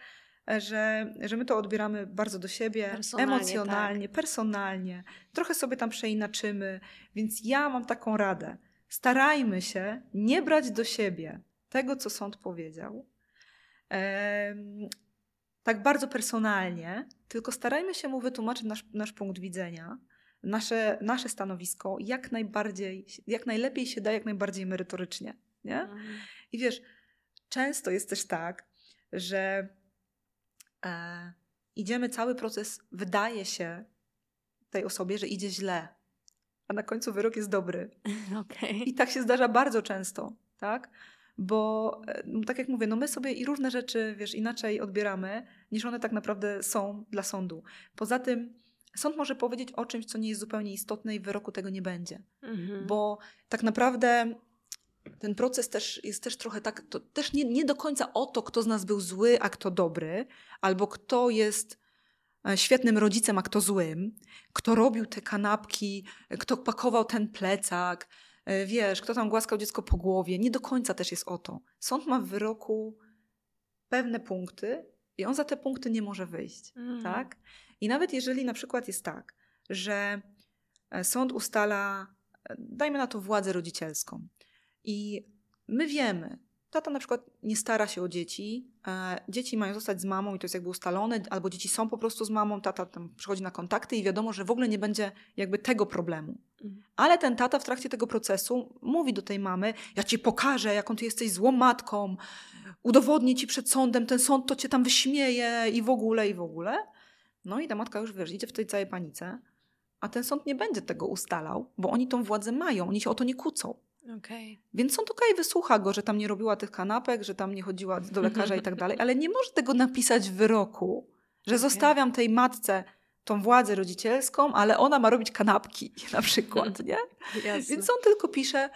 że, że my to odbieramy bardzo do siebie, personalnie, emocjonalnie, tak. personalnie. Trochę sobie tam przeinaczymy, więc ja mam taką radę. Starajmy się nie brać do siebie tego, co sąd powiedział, tak bardzo personalnie, tylko starajmy się mu wytłumaczyć nasz, nasz punkt widzenia, nasze, nasze stanowisko jak najbardziej, jak najlepiej się da, jak najbardziej merytorycznie. Nie? Mhm. I wiesz, często jest też tak, że e, idziemy cały proces, wydaje się tej osobie, że idzie źle, a na końcu wyrok jest dobry. Okay. I tak się zdarza bardzo często, tak? Bo e, tak jak mówię, no my sobie i różne rzeczy, wiesz, inaczej odbieramy, niż one tak naprawdę są dla sądu. Poza tym sąd może powiedzieć o czymś, co nie jest zupełnie istotne i wyroku tego nie będzie. Mhm. Bo tak naprawdę ten proces też jest też trochę tak, to też nie, nie do końca o to, kto z nas był zły, a kto dobry, albo kto jest świetnym rodzicem, a kto złym, kto robił te kanapki, kto pakował ten plecak, e, wiesz, kto tam głaskał dziecko po głowie. Nie do końca też jest o to. Sąd ma w wyroku pewne punkty i on za te punkty nie może wyjść, Mhm. tak? I nawet jeżeli na przykład jest tak, że e, sąd ustala, e, dajmy na to władzę rodzicielską i my wiemy, tata na przykład nie stara się o dzieci, e, dzieci mają zostać z mamą i to jest jakby ustalone, albo dzieci są po prostu z mamą, tata tam przychodzi na kontakty i wiadomo, że w ogóle nie będzie jakby tego problemu. Mhm. Ale ten tata w trakcie tego procesu mówi do tej mamy: Ja ci pokażę, jaką ty jesteś złą matką, udowodnię ci przed sądem, ten sąd to cię tam wyśmieje i w ogóle, i w ogóle. No i ta matka już wiesz, idzie w tej całej panice, a ten sąd nie będzie tego ustalał, bo oni tą władzę mają, oni się o to nie kłócą. Okej. Więc sąd okej, wysłucha go, że tam nie robiła tych kanapek, że tam nie chodziła do lekarza i tak dalej, ale nie może tego napisać w wyroku, że zostawiam tej matce tą władzę rodzicielską, ale ona ma robić kanapki na przykład, nie? Jasne. Więc on tylko pisze,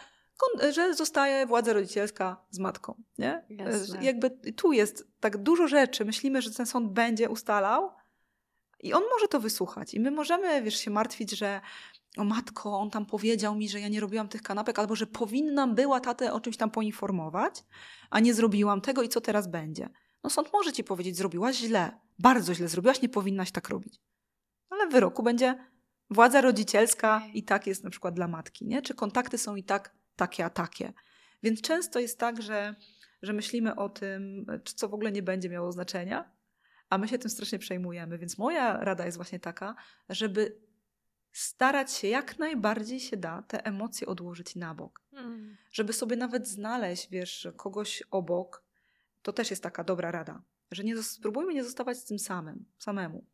że zostaje władza rodzicielska z matką. Nie? Jasne. Jakby tu jest tak dużo rzeczy. Myślimy, że ten sąd będzie ustalał i on może to wysłuchać. I my możemy, wiesz, się martwić, że o matko, on tam powiedział mi, że ja nie robiłam tych kanapek, albo że powinnam była tatę o czymś tam poinformować, a nie zrobiłam tego i co teraz będzie. No sąd może ci powiedzieć, zrobiłaś źle, bardzo źle zrobiłaś, nie powinnaś tak robić. Ale w wyroku będzie władza rodzicielska i tak jest na przykład dla matki, nie? Czy kontakty są i tak takie, a takie. Więc często jest tak, że, że myślimy o tym, czy co w ogóle nie będzie miało znaczenia, a my się tym strasznie przejmujemy. Więc moja rada jest właśnie taka, żeby starać się jak najbardziej się da te emocje odłożyć na bok. Mm. Żeby sobie nawet znaleźć, wiesz, kogoś obok, to też jest taka dobra rada, że nie, spróbujmy nie zostawać z tym samym, samemu.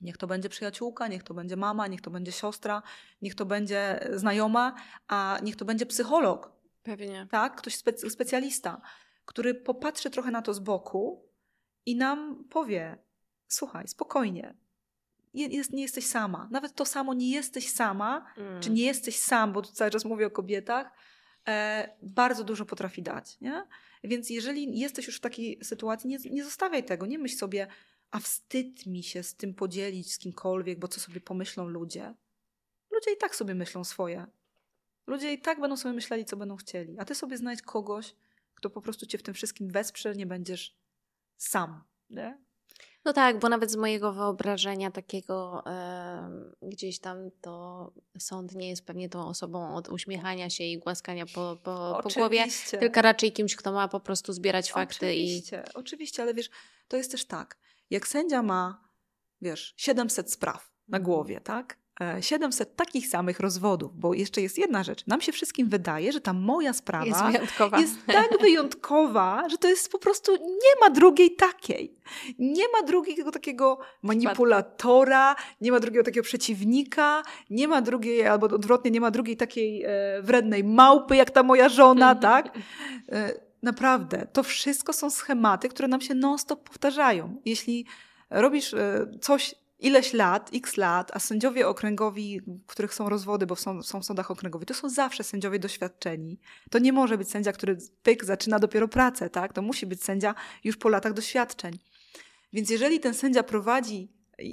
Niech to będzie przyjaciółka, niech to będzie mama, niech to będzie siostra, niech to będzie znajoma, a niech to będzie psycholog, Pewnie. tak? Ktoś specy- specjalista, który popatrzy trochę na to z boku i nam powie: Słuchaj, spokojnie, jest, nie jesteś sama. Nawet to samo nie jesteś sama, Mm. czy nie jesteś sam, bo tu cały czas mówię o kobietach, e, bardzo dużo potrafi dać. Nie? Więc jeżeli jesteś już w takiej sytuacji, nie, nie zostawiaj tego. Nie myśl sobie, a wstyd mi się z tym podzielić z kimkolwiek, bo co sobie pomyślą ludzie. Ludzie i tak sobie myślą swoje. Ludzie i tak będą sobie myśleli, co będą chcieli. A ty sobie znajdź kogoś, kto po prostu cię w tym wszystkim wesprze, nie będziesz sam. Nie? No tak, bo nawet z mojego wyobrażenia takiego em, gdzieś tam to sąd nie jest pewnie tą osobą od uśmiechania się i głaskania po, po, po głowie, tylko raczej kimś, kto ma po prostu zbierać fakty i Oczywiście, oczywiście, ale wiesz, to jest też tak. Jak sędzia ma, wiesz, 700 spraw na Mhm. głowie, tak? E, 700 takich samych rozwodów, bo jeszcze jest jedna rzecz. Nam się wszystkim wydaje, że ta moja sprawa jest wyjątkowa. jest tak wyjątkowa, że to jest po prostu nie ma drugiej takiej. Nie ma drugiego takiego manipulatora, nie ma drugiego takiego przeciwnika, nie ma drugiej, albo odwrotnie, nie ma drugiej takiej e, wrednej małpy, jak ta moja żona, tak? E, naprawdę, to wszystko są schematy, które nam się non-stop powtarzają. Jeśli robisz e, coś ileś lat, x lat, a sędziowie okręgowi, których są rozwody, bo są, są w sądach okręgowych, to są zawsze sędziowie doświadczeni. To nie może być sędzia, który pyk, zaczyna dopiero pracę, tak? To musi być sędzia już po latach doświadczeń. Więc jeżeli ten sędzia prowadzi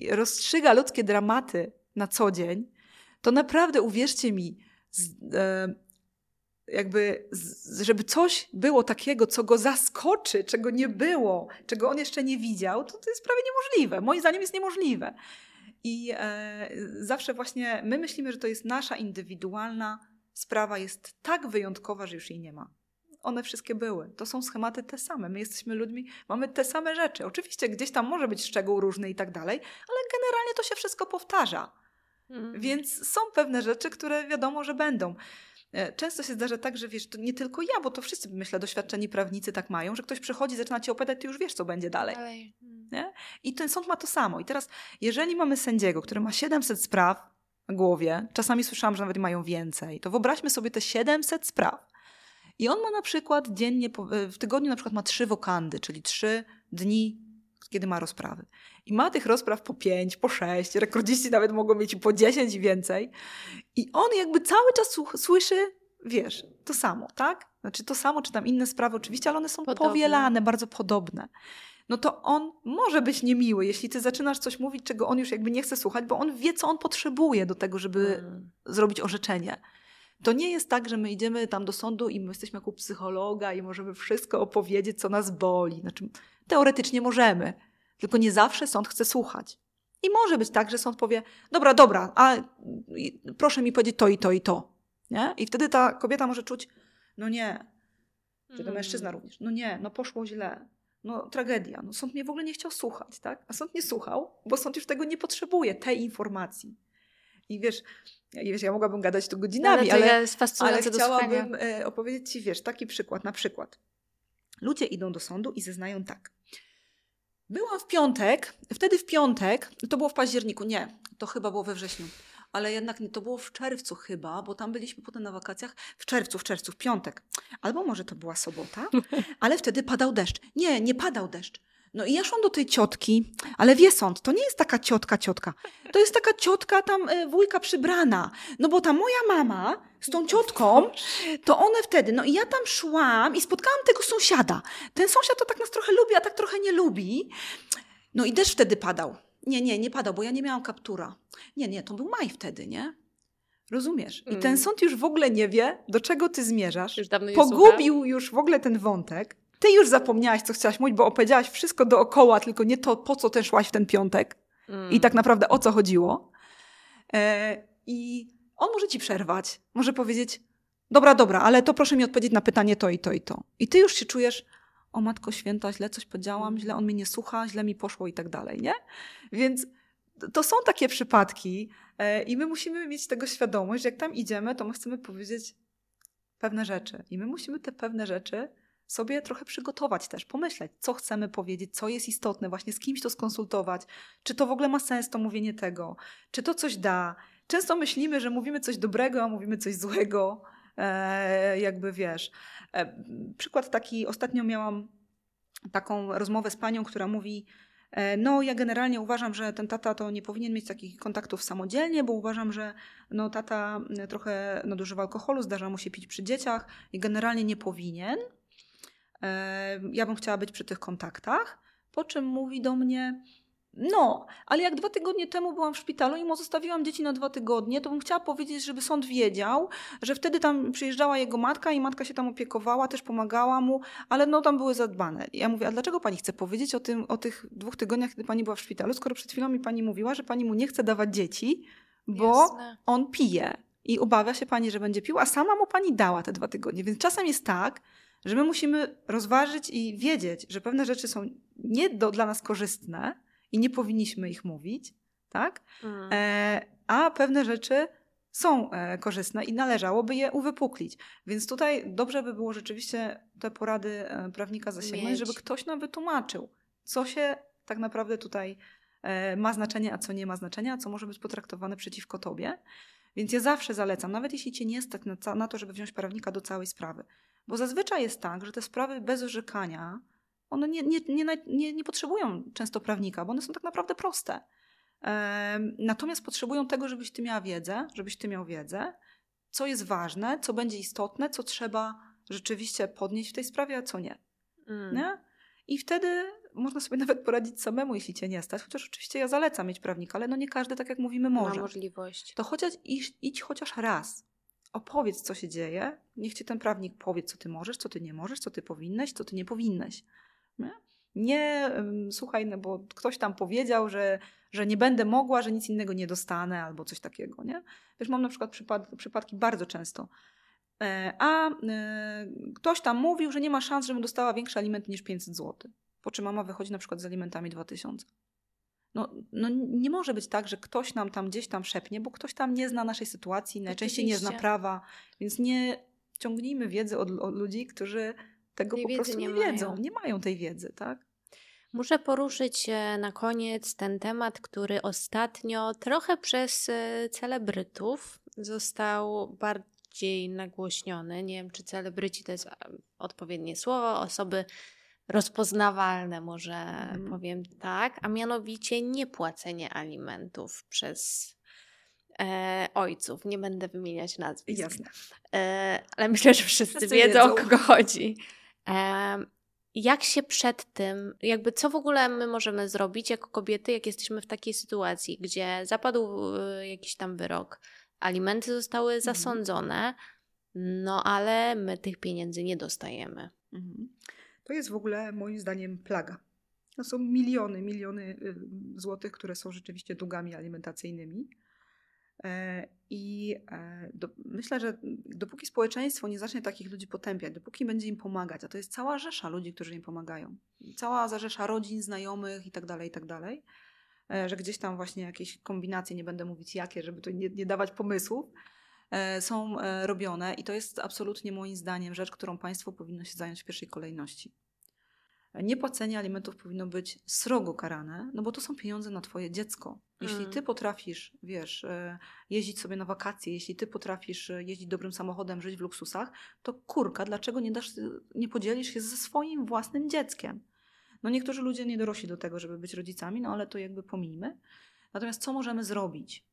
rozstrzyga ludzkie dramaty na co dzień, to naprawdę uwierzcie mi, z, e, jakby, z, żeby coś było takiego, co go zaskoczy, czego nie było, czego on jeszcze nie widział, to to jest prawie niemożliwe. Moim zdaniem jest niemożliwe. I e, zawsze właśnie my myślimy, że to jest nasza indywidualna sprawa, jest tak wyjątkowa, że już jej nie ma. One wszystkie były. To są schematy te same. My jesteśmy ludźmi, mamy te same rzeczy. Oczywiście gdzieś tam może być szczegół różny i tak dalej, ale generalnie to się wszystko powtarza. Mm. Więc są pewne rzeczy, które wiadomo, że będą. E, Często się zdarza tak, że wiesz, to nie tylko ja, bo to wszyscy, myślę, doświadczeni prawnicy tak mają, że ktoś przychodzi, zaczyna cię opowiadać, ty już wiesz, co będzie dalej. Dalej. Nie? I ten sąd ma to samo. I teraz, jeżeli mamy sędziego, który ma 700 spraw na głowie, czasami słyszałam, że nawet mają więcej, to wyobraźmy sobie te 700 spraw. I on ma na przykład dziennie, po- w tygodniu na przykład ma trzy wokandy, czyli trzy dni, kiedy ma rozprawy. I ma tych rozpraw po pięć, po sześć, rekordziści nawet mogą mieć po dziesięć i więcej. I on jakby cały czas słyszy, wiesz, to samo, tak? Znaczy to samo, czy tam inne sprawy oczywiście, ale one są Podobne. powielane, bardzo podobne. No to on może być niemiły, jeśli ty zaczynasz coś mówić, czego on już jakby nie chce słuchać, bo on wie, co on potrzebuje do tego, żeby Mm. zrobić orzeczenie. To nie jest tak, że my idziemy tam do sądu i my jesteśmy jako psychologa i możemy wszystko opowiedzieć, co nas boli. Znaczy, teoretycznie możemy, tylko nie zawsze sąd chce słuchać. I może być tak, że sąd powie: Dobra, dobra, a proszę mi powiedzieć to i to i to. Nie? I wtedy ta kobieta może czuć: No nie, czy to mężczyzna mm. również: No nie, no poszło źle. No tragedia. No, sąd mnie w ogóle nie chciał słuchać, tak? A sąd nie słuchał, bo sąd już tego nie potrzebuje, tej informacji. I wiesz, ja, wiesz, ja mogłabym gadać tu godzinami, ale, ale, ale chciałabym e, opowiedzieć Ci, wiesz, taki przykład. Na przykład ludzie idą do sądu i zeznają tak. Byłam w piątek, wtedy w piątek, to było w październiku, nie, to chyba było we wrześniu, ale jednak nie, to było w czerwcu chyba, bo tam byliśmy potem na wakacjach, w czerwcu, w czerwcu, w piątek. Albo może to była sobota, ale wtedy padał deszcz. Nie, nie padał deszcz. No i ja szłam do tej ciotki, ale wie sąd, to nie jest taka ciotka, ciotka. To jest taka ciotka tam y, wujka przybrana. No bo ta moja mama z tą ciotką, to one wtedy, no i ja tam szłam i spotkałam tego sąsiada. Ten sąsiad to tak nas trochę lubi, a tak trochę nie lubi. No i deszcz wtedy padał. Nie, nie, nie padał, bo ja nie miałam kaptura. Nie, nie, to był maj wtedy, nie? Rozumiesz? I ten mm. sąd już w ogóle nie wie, do czego ty zmierzasz. Już dawno Pogubił już w ogóle ten wątek. Ty już zapomniałaś, co chciałaś mówić, bo opowiedziałaś wszystko dookoła, tylko nie to, po co też szłaś w ten piątek. Mm. I tak naprawdę o co chodziło. E, I on może ci przerwać. Może powiedzieć, dobra, dobra, ale to proszę mi odpowiedzieć na pytanie to i to i to. I ty już się czujesz, o Matko Święta, źle coś powiedziałam, źle on mnie nie słucha, źle mi poszło i tak dalej, nie? Więc to są takie przypadki e, i my musimy mieć tego świadomość, że jak tam idziemy, to my chcemy powiedzieć pewne rzeczy. I my musimy te pewne rzeczy sobie trochę przygotować też, pomyśleć, co chcemy powiedzieć, co jest istotne, właśnie z kimś to skonsultować, czy to w ogóle ma sens to mówienie tego, czy to coś da. Często myślimy, że mówimy coś dobrego, a mówimy coś złego, e, jakby wiesz. E, przykład taki, ostatnio miałam taką rozmowę z panią, która mówi, e, no, ja generalnie uważam, że ten tata to nie powinien mieć takich kontaktów samodzielnie, bo uważam, że no, tata trochę nadużywa alkoholu, zdarza mu się pić przy dzieciach i generalnie nie powinien. Ja bym chciała być przy tych kontaktach. Po czym mówi do mnie, no, ale jak dwa tygodnie temu byłam w szpitalu i mu zostawiłam dzieci na dwa tygodnie, to bym chciała powiedzieć, żeby sąd wiedział, że wtedy tam przyjeżdżała jego matka i matka się tam opiekowała, też pomagała mu, ale no tam były zadbane. I ja mówię, a dlaczego pani chce powiedzieć o, tym, o tych dwóch tygodniach, kiedy pani była w szpitalu, skoro przed chwilą mi pani mówiła, że pani mu nie chce dawać dzieci, bo Jasne. on pije i obawia się pani, że będzie pił, a sama mu pani dała te dwa tygodnie. Więc czasem jest tak, że my musimy rozważyć i wiedzieć, że pewne rzeczy są nie do, dla nas korzystne i nie powinniśmy ich mówić, tak? Mm. E, a pewne rzeczy są e, korzystne i należałoby je uwypuklić. Więc tutaj dobrze by było rzeczywiście te porady e, prawnika zasięgnąć, Mieć. żeby ktoś nam wytłumaczył, co się tak naprawdę tutaj e, ma znaczenie, a co nie ma znaczenia, a co może być potraktowane przeciwko tobie. Więc ja zawsze zalecam, nawet jeśli cię nie stać na, na to, żeby wziąć prawnika do całej sprawy, bo zazwyczaj jest tak, że te sprawy bez orzekania, one nie, nie, nie, nie, potrzebują często prawnika, bo one są tak naprawdę proste. Natomiast potrzebują tego, żebyś ty miała wiedzę, żebyś ty miał wiedzę, co jest ważne, co będzie istotne, co trzeba rzeczywiście podnieść w tej sprawie, a co nie. Mm. nie? I wtedy można sobie nawet poradzić samemu, jeśli cię nie stać. Chociaż oczywiście ja zalecam mieć prawnika, ale no nie każdy, tak jak mówimy, może. Ma możliwość. To chociaż idź, idź chociaż raz opowiedz, co się dzieje, niech ci ten prawnik powie, co ty możesz, co ty nie możesz, co ty powinnaś, co ty nie powinnaś. Nie, nie słuchaj, no bo ktoś tam powiedział, że, że nie będę mogła, że nic innego nie dostanę albo coś takiego. Nie? Wiesz, mam na przykład przypad przypadki bardzo często. E, a e, ktoś tam mówił, że nie ma szans, żebym dostała większy aliment niż 500 zł. Po czym mama wychodzi na przykład z alimentami 2000. No, no nie może być tak, że ktoś nam tam gdzieś tam szepnie, bo ktoś tam nie zna naszej sytuacji, najczęściej nie zna prawa, więc nie ciągnijmy wiedzy od, od ludzi, którzy tego tej po prostu nie, nie wiedzą, nie mają tej wiedzy, tak? Muszę poruszyć na koniec ten temat, który ostatnio trochę przez e, celebrytów został bardziej nagłośniony. Nie wiem, czy celebryci to jest e, odpowiednie słowo, osoby rozpoznawalne, może mm. powiem tak, a mianowicie niepłacenie alimentów przez e, ojców. Nie będę wymieniać nazwisk. Jasne. E, ale myślę, że wszyscy, wszyscy wiedzą, wiedzą, o kogo chodzi. E, jak się przed tym, jakby co w ogóle my możemy zrobić jako kobiety, jak jesteśmy w takiej sytuacji, gdzie zapadł e, jakiś tam wyrok, alimenty zostały zasądzone, no ale my tych pieniędzy nie dostajemy. Mhm. To jest w ogóle moim zdaniem plaga. To są miliony, miliony y, złotych, które są rzeczywiście długami alimentacyjnymi. E, I e, do, myślę, że dopóki społeczeństwo nie zacznie takich ludzi potępiać, dopóki będzie im pomagać, a to jest cała rzesza ludzi, którzy im pomagają, cała zarzesza rodzin, znajomych itd., tak itd., tak e, że gdzieś tam właśnie jakieś kombinacje, nie będę mówić jakie, żeby tu nie, nie dawać pomysłów, są robione i to jest absolutnie moim zdaniem rzecz, którą państwo powinno się zająć w pierwszej kolejności. Niepłacenie alimentów powinno być srogo karane, no bo to są pieniądze na twoje dziecko. Jeśli mm. ty potrafisz, wiesz, e, jeździć sobie na wakacje, jeśli ty potrafisz e, jeździć dobrym samochodem, żyć w luksusach, to kurka, dlaczego nie, dasz, nie podzielisz się ze swoim własnym dzieckiem? No niektórzy ludzie nie dorośli do tego, żeby być rodzicami, no ale to jakby pomijmy. Natomiast co możemy zrobić?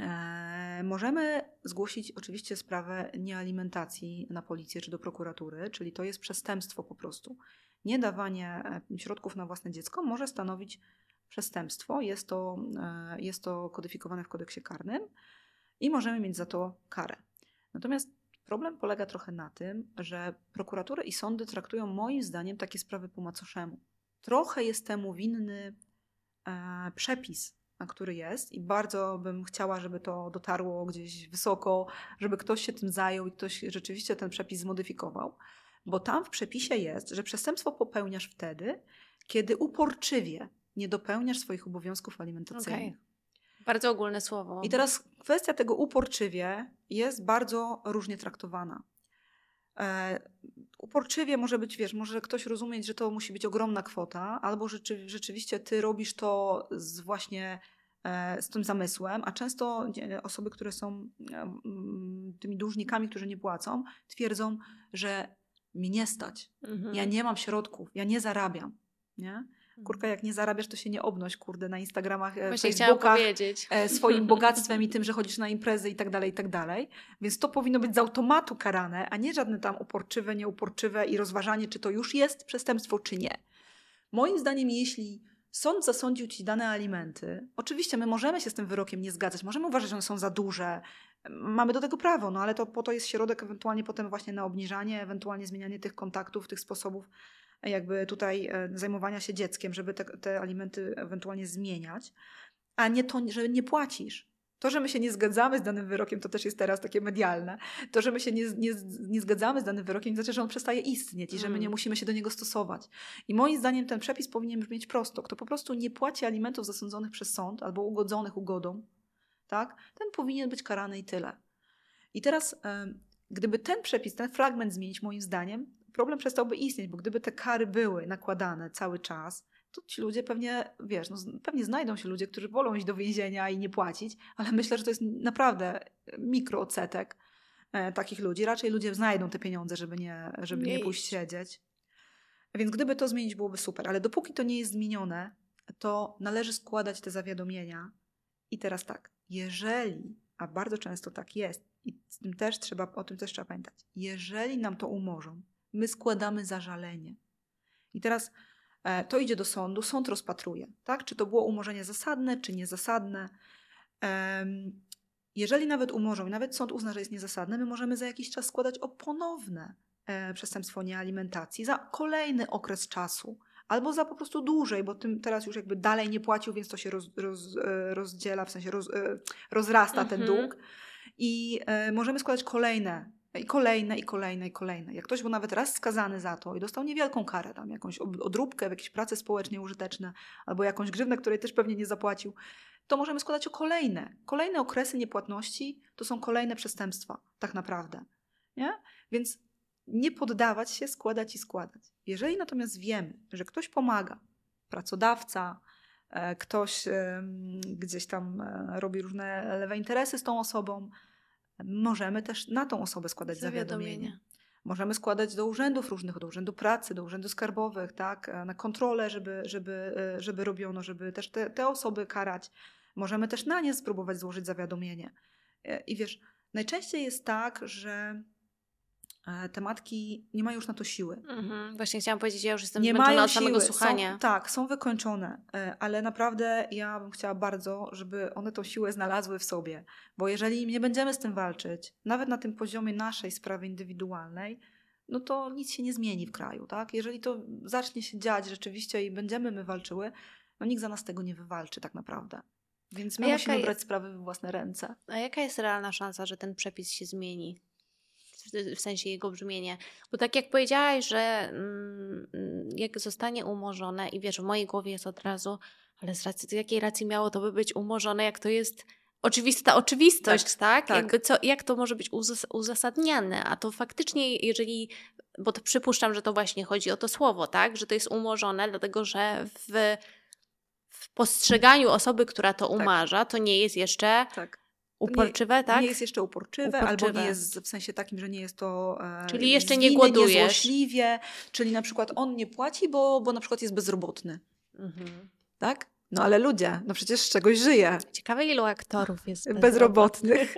Eee, możemy zgłosić oczywiście sprawę niealimentacji na policję czy do prokuratury, czyli to jest przestępstwo po prostu niedawanie e, środków na własne dziecko może stanowić przestępstwo. Jest to, e, jest to kodyfikowane w kodeksie karnym i możemy mieć za to karę. Natomiast problem polega trochę na tym, że prokuratury i sądy traktują moim zdaniem takie sprawy po macoszemu. Trochę jest temu winny e, przepis, na który jest i bardzo bym chciała, żeby to dotarło gdzieś wysoko, żeby ktoś się tym zajął i ktoś rzeczywiście ten przepis zmodyfikował bo tam w przepisie jest, że przestępstwo popełniasz wtedy, kiedy uporczywie nie dopełniasz swoich obowiązków alimentacyjnych. Okay. Bardzo ogólne słowo. I teraz kwestia tego uporczywie jest bardzo różnie traktowana. E, uporczywie może być, wiesz, może ktoś rozumieć, że to musi być ogromna kwota, albo rzeczy, rzeczywiście ty robisz to z właśnie e, z tym zamysłem, a często osoby, które są e, tymi dłużnikami, którzy nie płacą, twierdzą, że mi nie stać. Mhm. Ja nie mam środków, ja nie zarabiam. Nie? Kurka, jak nie zarabiasz, to się nie obnoś, kurde, na Instagramach, e, Właśnie Facebookach, e, swoim bogactwem i tym, że chodzisz na imprezy i tak dalej, i tak dalej. Więc to powinno być z automatu karane, a nie żadne tam uporczywe, nieuporczywe i rozważanie, czy to już jest przestępstwo, czy nie. Moim zdaniem, jeśli sąd zasądził ci dane alimenty, oczywiście my możemy się z tym wyrokiem nie zgadzać, możemy uważać, że one są za duże, mamy do tego prawo, no ale to po to jest środek ewentualnie potem właśnie na obniżanie, ewentualnie zmienianie tych kontaktów, tych sposobów jakby tutaj e, zajmowania się dzieckiem, żeby te, te alimenty ewentualnie zmieniać, a nie to, że nie płacisz. To, że my się nie zgadzamy z danym wyrokiem, to też jest teraz takie medialne. To, że my się nie, nie, nie zgadzamy z danym wyrokiem, znaczy, że on przestaje istnieć i że my nie mm. musimy się do niego stosować. I moim zdaniem ten przepis powinien brzmieć prosto. Kto po prostu nie płaci alimentów zasądzonych przez sąd albo ugodzonych ugodą, tak? ten powinien być karany i tyle. I teraz, gdyby ten przepis, ten fragment zmienić, moim zdaniem, problem przestałby istnieć, bo gdyby te kary były nakładane cały czas, to ci ludzie pewnie, wiesz, no, pewnie znajdą się ludzie, którzy wolą iść do więzienia i nie płacić, ale myślę, że to jest naprawdę mikroodsetek e, takich ludzi. Raczej ludzie znajdą te pieniądze, żeby nie, żeby nie, nie pójść siedzieć. Więc gdyby to zmienić, byłoby super. Ale dopóki to nie jest zmienione, to należy składać te zawiadomienia. I teraz tak, jeżeli, a bardzo często tak jest, i z tym też trzeba, o tym też trzeba pamiętać, jeżeli nam to umorzą, my składamy zażalenie. I teraz e, to idzie do sądu, sąd rozpatruje, tak? czy to było umorzenie zasadne, czy niezasadne. Jeżeli nawet umorzą i nawet sąd uzna, że jest niezasadne, my możemy za jakiś czas składać o ponowne e, przestępstwo niealimentacji za kolejny okres czasu albo za po prostu dłużej, bo tym teraz już jakby dalej nie płacił, więc to się roz, roz, e, rozdziela, w sensie roz, rozrasta mhm. ten dług. I możemy składać kolejne i kolejne, i kolejne, i kolejne. Jak ktoś był nawet raz skazany za to i dostał niewielką karę, tam jakąś odróbkę w jakieś prace społecznie użyteczne, albo jakąś grzywnę, której też pewnie nie zapłacił, to możemy składać o kolejne. Kolejne okresy niepłatności to są kolejne przestępstwa, tak naprawdę. Nie? Więc nie poddawać się, składać i składać. Jeżeli natomiast wiemy, że ktoś pomaga, pracodawca, e, ktoś gdzieś tam e, robi różne lewe interesy z tą osobą, możemy też na tą osobę składać zawiadomienie. Możemy składać do urzędów różnych, do urzędu pracy, do urzędów skarbowych, tak, e, na kontrolę, żeby, żeby, żeby robiono, żeby też te, te osoby karać. Możemy też na nie spróbować złożyć zawiadomienie. I wiesz, najczęściej jest tak, że e, te matki nie mają już na to siły. Mhm. Właśnie chciałam powiedzieć, ja już jestem Nie zmęczona mają od samego siły. słuchania. Są, tak, są wykończone, e, ale naprawdę ja bym chciała bardzo, żeby one tą siłę znalazły w sobie. Bo jeżeli nie będziemy z tym walczyć, nawet na tym poziomie naszej sprawy indywidualnej, no to nic się nie zmieni w kraju, tak? Jeżeli to zacznie się dziać rzeczywiście i będziemy my walczyły, no nikt za nas tego nie wywalczy tak naprawdę. Więc my musimy jest- brać sprawy w własne ręce. A jaka jest realna szansa, że ten przepis się zmieni? W, w sensie jego brzmienie. Bo tak jak powiedziałaś, że mm, jak zostanie umorzone, i wiesz, w mojej głowie jest od razu, ale z racji, z jakiej racji miało to by być umorzone, jak to jest oczywista oczywistość, tak? Tak, tak. Jakby co, jak to może być uzas- uzasadniane? A to faktycznie, jeżeli, bo to przypuszczam, że to właśnie chodzi o to słowo, tak? Że to jest umorzone, dlatego że w, w postrzeganiu osoby, która to umarza, to nie jest jeszcze Tak. Uporczywe, tak? Nie jest jeszcze uporczywe, Uporczywe. albo nie jest w sensie takim, że nie jest to. E, Czyli jeszcze z nie. Niezłośliwie, czyli na przykład on nie płaci, bo, bo na przykład jest bezrobotny. Mhm. Tak? No ale ludzie, no przecież z czegoś żyje. Ciekawe, ilu aktorów jest Bezrobotnych.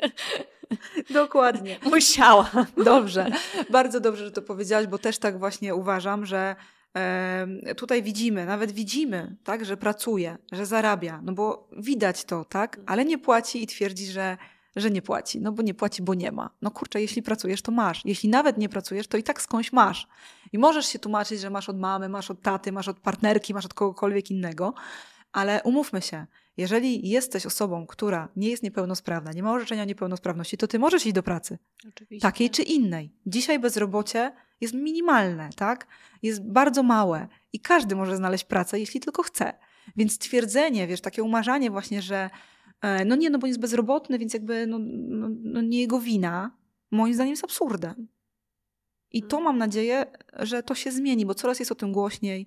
Dokładnie. Musiała. Dobrze. Bardzo dobrze, że to powiedziałaś, bo też tak właśnie uważam, że tutaj widzimy, nawet widzimy, tak, że pracuje, że zarabia, no bo widać to, tak, ale nie płaci i twierdzi, że, że nie płaci, no bo nie płaci, bo nie ma. No kurczę, jeśli pracujesz, to masz. Jeśli nawet nie pracujesz, to i tak skądś masz. I możesz się tłumaczyć, że masz od mamy, masz od taty, masz od partnerki, masz od kogokolwiek innego, ale umówmy się, jeżeli jesteś osobą, która nie jest niepełnosprawna, nie ma orzeczenia niepełnosprawności, to ty możesz iść do pracy Oczywiście. takiej czy innej. Dzisiaj bezrobocie jest minimalne, tak? Jest bardzo małe i każdy może znaleźć pracę, jeśli tylko chce. Więc twierdzenie, wiesz, takie umarzanie właśnie, że e, no nie, no bo jest bezrobotny, więc jakby no, no, no nie jego wina, moim zdaniem jest absurdem. I to Mhm. mam nadzieję, że to się zmieni, bo coraz jest o tym głośniej.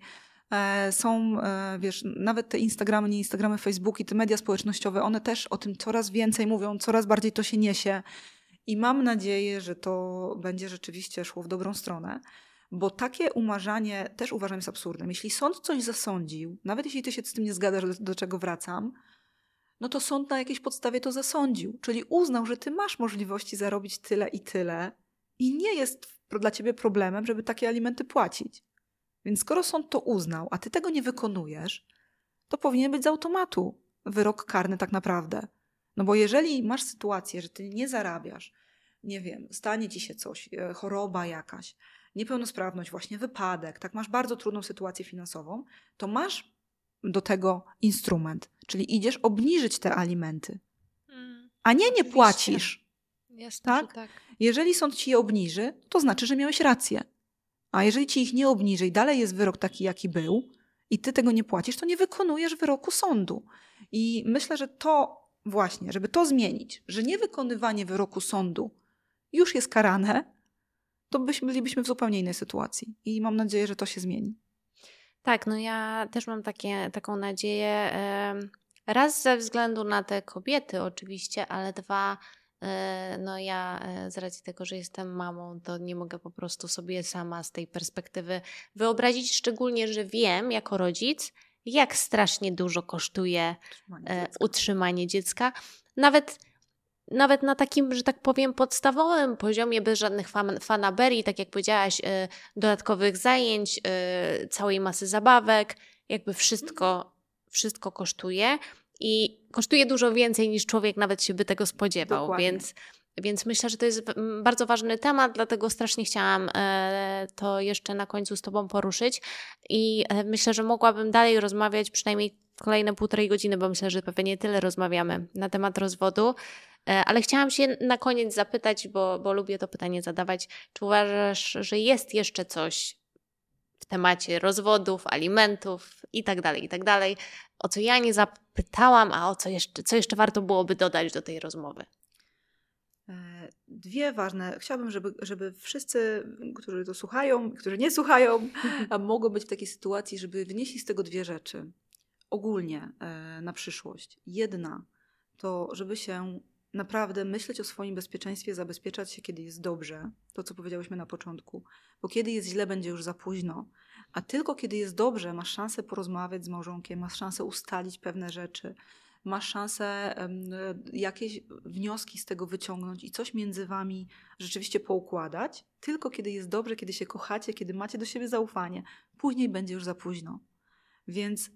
E, Są, e, wiesz, nawet te Instagramy, nie Instagramy, Facebooki, te media społecznościowe, one też o tym coraz więcej mówią, coraz bardziej to się niesie. I mam nadzieję, że to będzie rzeczywiście szło w dobrą stronę, bo takie umarzanie też uważam jest absurdem. Jeśli sąd coś zasądził, nawet jeśli ty się z tym nie zgadzasz, do, do czego wracam, no to sąd na jakiejś podstawie to zasądził. Czyli uznał, że ty masz możliwości zarobić tyle i tyle i nie jest dla ciebie problemem, żeby takie alimenty płacić. Więc skoro sąd to uznał, a ty tego nie wykonujesz, to powinien być z automatu wyrok karny tak naprawdę. No bo jeżeli masz sytuację, że ty nie zarabiasz, nie wiem, stanie ci się coś, e, choroba jakaś, niepełnosprawność, właśnie wypadek, tak masz bardzo trudną sytuację finansową, to masz do tego instrument, czyli idziesz obniżyć te alimenty, Mm, a nie nie płacisz. Jasne, Tak? tak. Jeżeli sąd ci je obniży, to znaczy, że miałeś rację. A jeżeli ci ich nie obniży i dalej jest wyrok taki, jaki był, i ty tego nie płacisz, to nie wykonujesz wyroku sądu. I myślę, że to właśnie, żeby to zmienić, że niewykonywanie wyroku sądu już jest karane, to byśmy, bylibyśmy w zupełnie innej sytuacji. I mam nadzieję, że to się zmieni. Tak, no ja też mam takie, taką nadzieję. Raz ze względu na te kobiety, oczywiście, ale dwa, e, no ja e, z racji tego, że jestem mamą, to nie mogę po prostu sobie sama z tej perspektywy wyobrazić, szczególnie, że wiem jako rodzic, jak strasznie dużo kosztuje e, utrzymanie dziecka. Nawet, nawet na takim, że tak powiem, podstawowym poziomie, bez żadnych fan, fanaberii, tak jak powiedziałaś, e, dodatkowych zajęć, e, całej masy zabawek, jakby wszystko, wszystko kosztuje i kosztuje dużo więcej niż człowiek nawet się by tego spodziewał, Dokładnie. więc więc myślę, że to jest bardzo ważny temat, dlatego strasznie chciałam e, to jeszcze na końcu z Tobą poruszyć. I myślę, że mogłabym dalej rozmawiać przynajmniej kolejne półtorej godziny, bo myślę, że pewnie tyle rozmawiamy na temat rozwodu. E, Ale chciałam się na koniec zapytać, bo, bo lubię to pytanie zadawać. Czy uważasz, że jest jeszcze coś w temacie rozwodów, alimentów i tak dalej, i tak dalej, o co ja nie zapytałam, a o co jeszcze, co jeszcze warto byłoby dodać do tej rozmowy? E, Dwie ważne. Chciałabym, żeby, żeby wszyscy, którzy to słuchają, którzy nie słuchają, a mogą być w takiej sytuacji, żeby wynieśli z tego dwie rzeczy. Ogólnie e, na przyszłość. Jedna to, żeby się naprawdę myśleć o swoim bezpieczeństwie, zabezpieczać się, kiedy jest dobrze. To, co powiedziałyśmy na początku. Bo kiedy jest źle, będzie już za późno. A tylko kiedy jest dobrze, masz szansę porozmawiać z małżonkiem, masz szansę ustalić pewne rzeczy, masz szansę jakieś wnioski z tego wyciągnąć i coś między wami rzeczywiście poukładać, tylko kiedy jest dobrze, kiedy się kochacie, kiedy macie do siebie zaufanie. Później będzie już za późno. Więc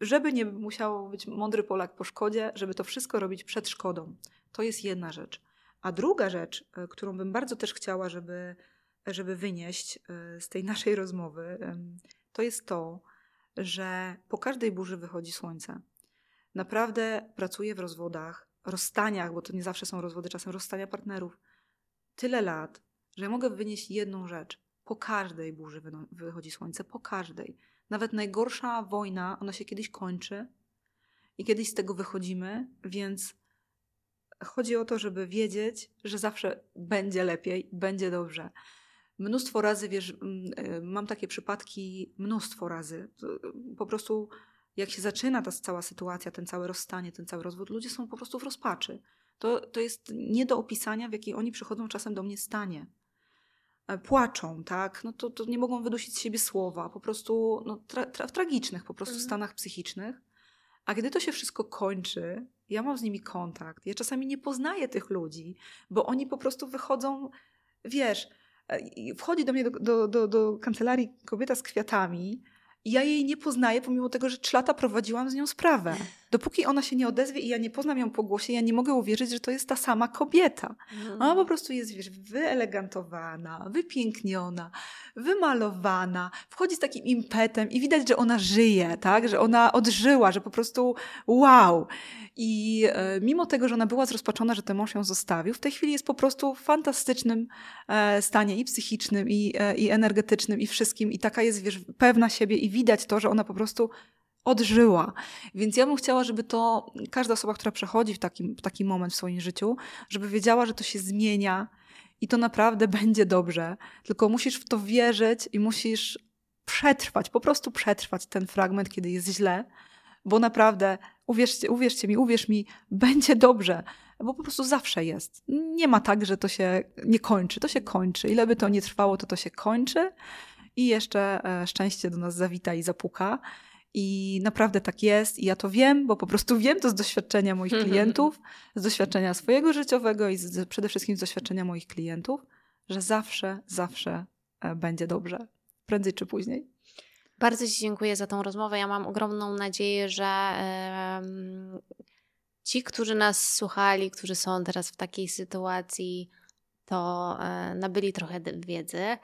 żeby nie musiało być mądry Polak po szkodzie, żeby to wszystko robić przed szkodą. To jest jedna rzecz. A druga rzecz, e, którą bym bardzo też chciała, żeby, żeby wynieść e, z tej naszej rozmowy, to jest to, że po każdej burzy wychodzi słońce. Naprawdę pracuję w rozwodach, rozstaniach, bo to nie zawsze są rozwody, czasem rozstania partnerów. Tyle lat, że mogę wynieść jedną rzecz. Po każdej burzy wychodzi słońce, po każdej. Nawet najgorsza wojna, ona się kiedyś kończy i kiedyś z tego wychodzimy, więc chodzi o to, żeby wiedzieć, że zawsze będzie lepiej, będzie dobrze. Mnóstwo razy, wiesz, e, mam takie przypadki, mnóstwo razy. Po prostu, jak się zaczyna ta cała sytuacja, ten cały rozstanie, ten cały rozwód, ludzie są po prostu w rozpaczy. To, to jest nie do opisania, w jakiej oni przychodzą czasem do mnie stanie. E, płaczą, tak? No to, to nie mogą wydusić z siebie słowa, po prostu no, tra, tra, w tragicznych po prostu mhm. stanach psychicznych. A gdy to się wszystko kończy, ja mam z nimi kontakt. Ja czasami nie poznaję tych ludzi, bo oni po prostu wychodzą, wiesz, e, wchodzi do mnie do, do, do, do kancelarii kobieta z kwiatami, i ja jej nie poznaję, pomimo tego, że trzy lata prowadziłam z nią sprawę. Dopóki ona się nie odezwie i ja nie poznam ją po głosie, ja nie mogę uwierzyć, że to jest ta sama kobieta. Mhm. Ona po prostu jest, wiesz, wyelegantowana, wypiękniona, wymalowana, wchodzi z takim impetem i widać, że ona żyje, tak? Że ona odżyła, że po prostu wow. I e, mimo tego, że ona była zrozpaczona, że ten mąż ją zostawił, w tej chwili jest po prostu w fantastycznym e, stanie i psychicznym, i, e, i energetycznym, i wszystkim. I taka jest, wiesz, pewna siebie i widać to, że ona po prostu odżyła. Więc ja bym chciała, żeby to każda osoba, która przechodzi w taki, w taki moment w swoim życiu, żeby wiedziała, że to się zmienia i to naprawdę będzie dobrze. Tylko musisz w to wierzyć i musisz przetrwać, po prostu przetrwać ten fragment, kiedy jest źle, bo naprawdę, uwierzcie, uwierzcie mi, uwierz mi, będzie dobrze, bo po prostu zawsze jest. Nie ma tak, że to się nie kończy, to się kończy. Ile by to nie trwało, to to się kończy i jeszcze e, szczęście do nas zawita i zapuka. I naprawdę tak jest. I ja to wiem, bo po prostu wiem to z doświadczenia moich klientów, z doświadczenia swojego życiowego i z, przede wszystkim z doświadczenia moich klientów, że zawsze, zawsze e, będzie dobrze. Prędzej czy później. Bardzo Ci dziękuję za tą rozmowę. Ja mam ogromną nadzieję, że ci, którzy nas słuchali, którzy są teraz w takiej sytuacji, to e, nabyli trochę wiedzy.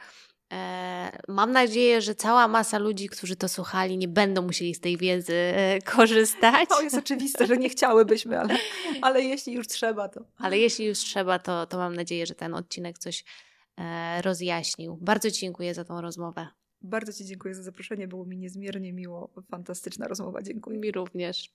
E, mam nadzieję, że cała masa ludzi, którzy to słuchali, nie będą musieli z tej wiedzy e, korzystać. To jest oczywiste, że nie chciałybyśmy, ale, ale jeśli już trzeba, to. Ale jeśli już trzeba, to, to mam nadzieję, że ten odcinek coś rozjaśnił. Bardzo Ci dziękuję za tą rozmowę. Bardzo Ci dziękuję za zaproszenie. Było mi niezmiernie miło. Fantastyczna rozmowa. Dziękuję. Mi również.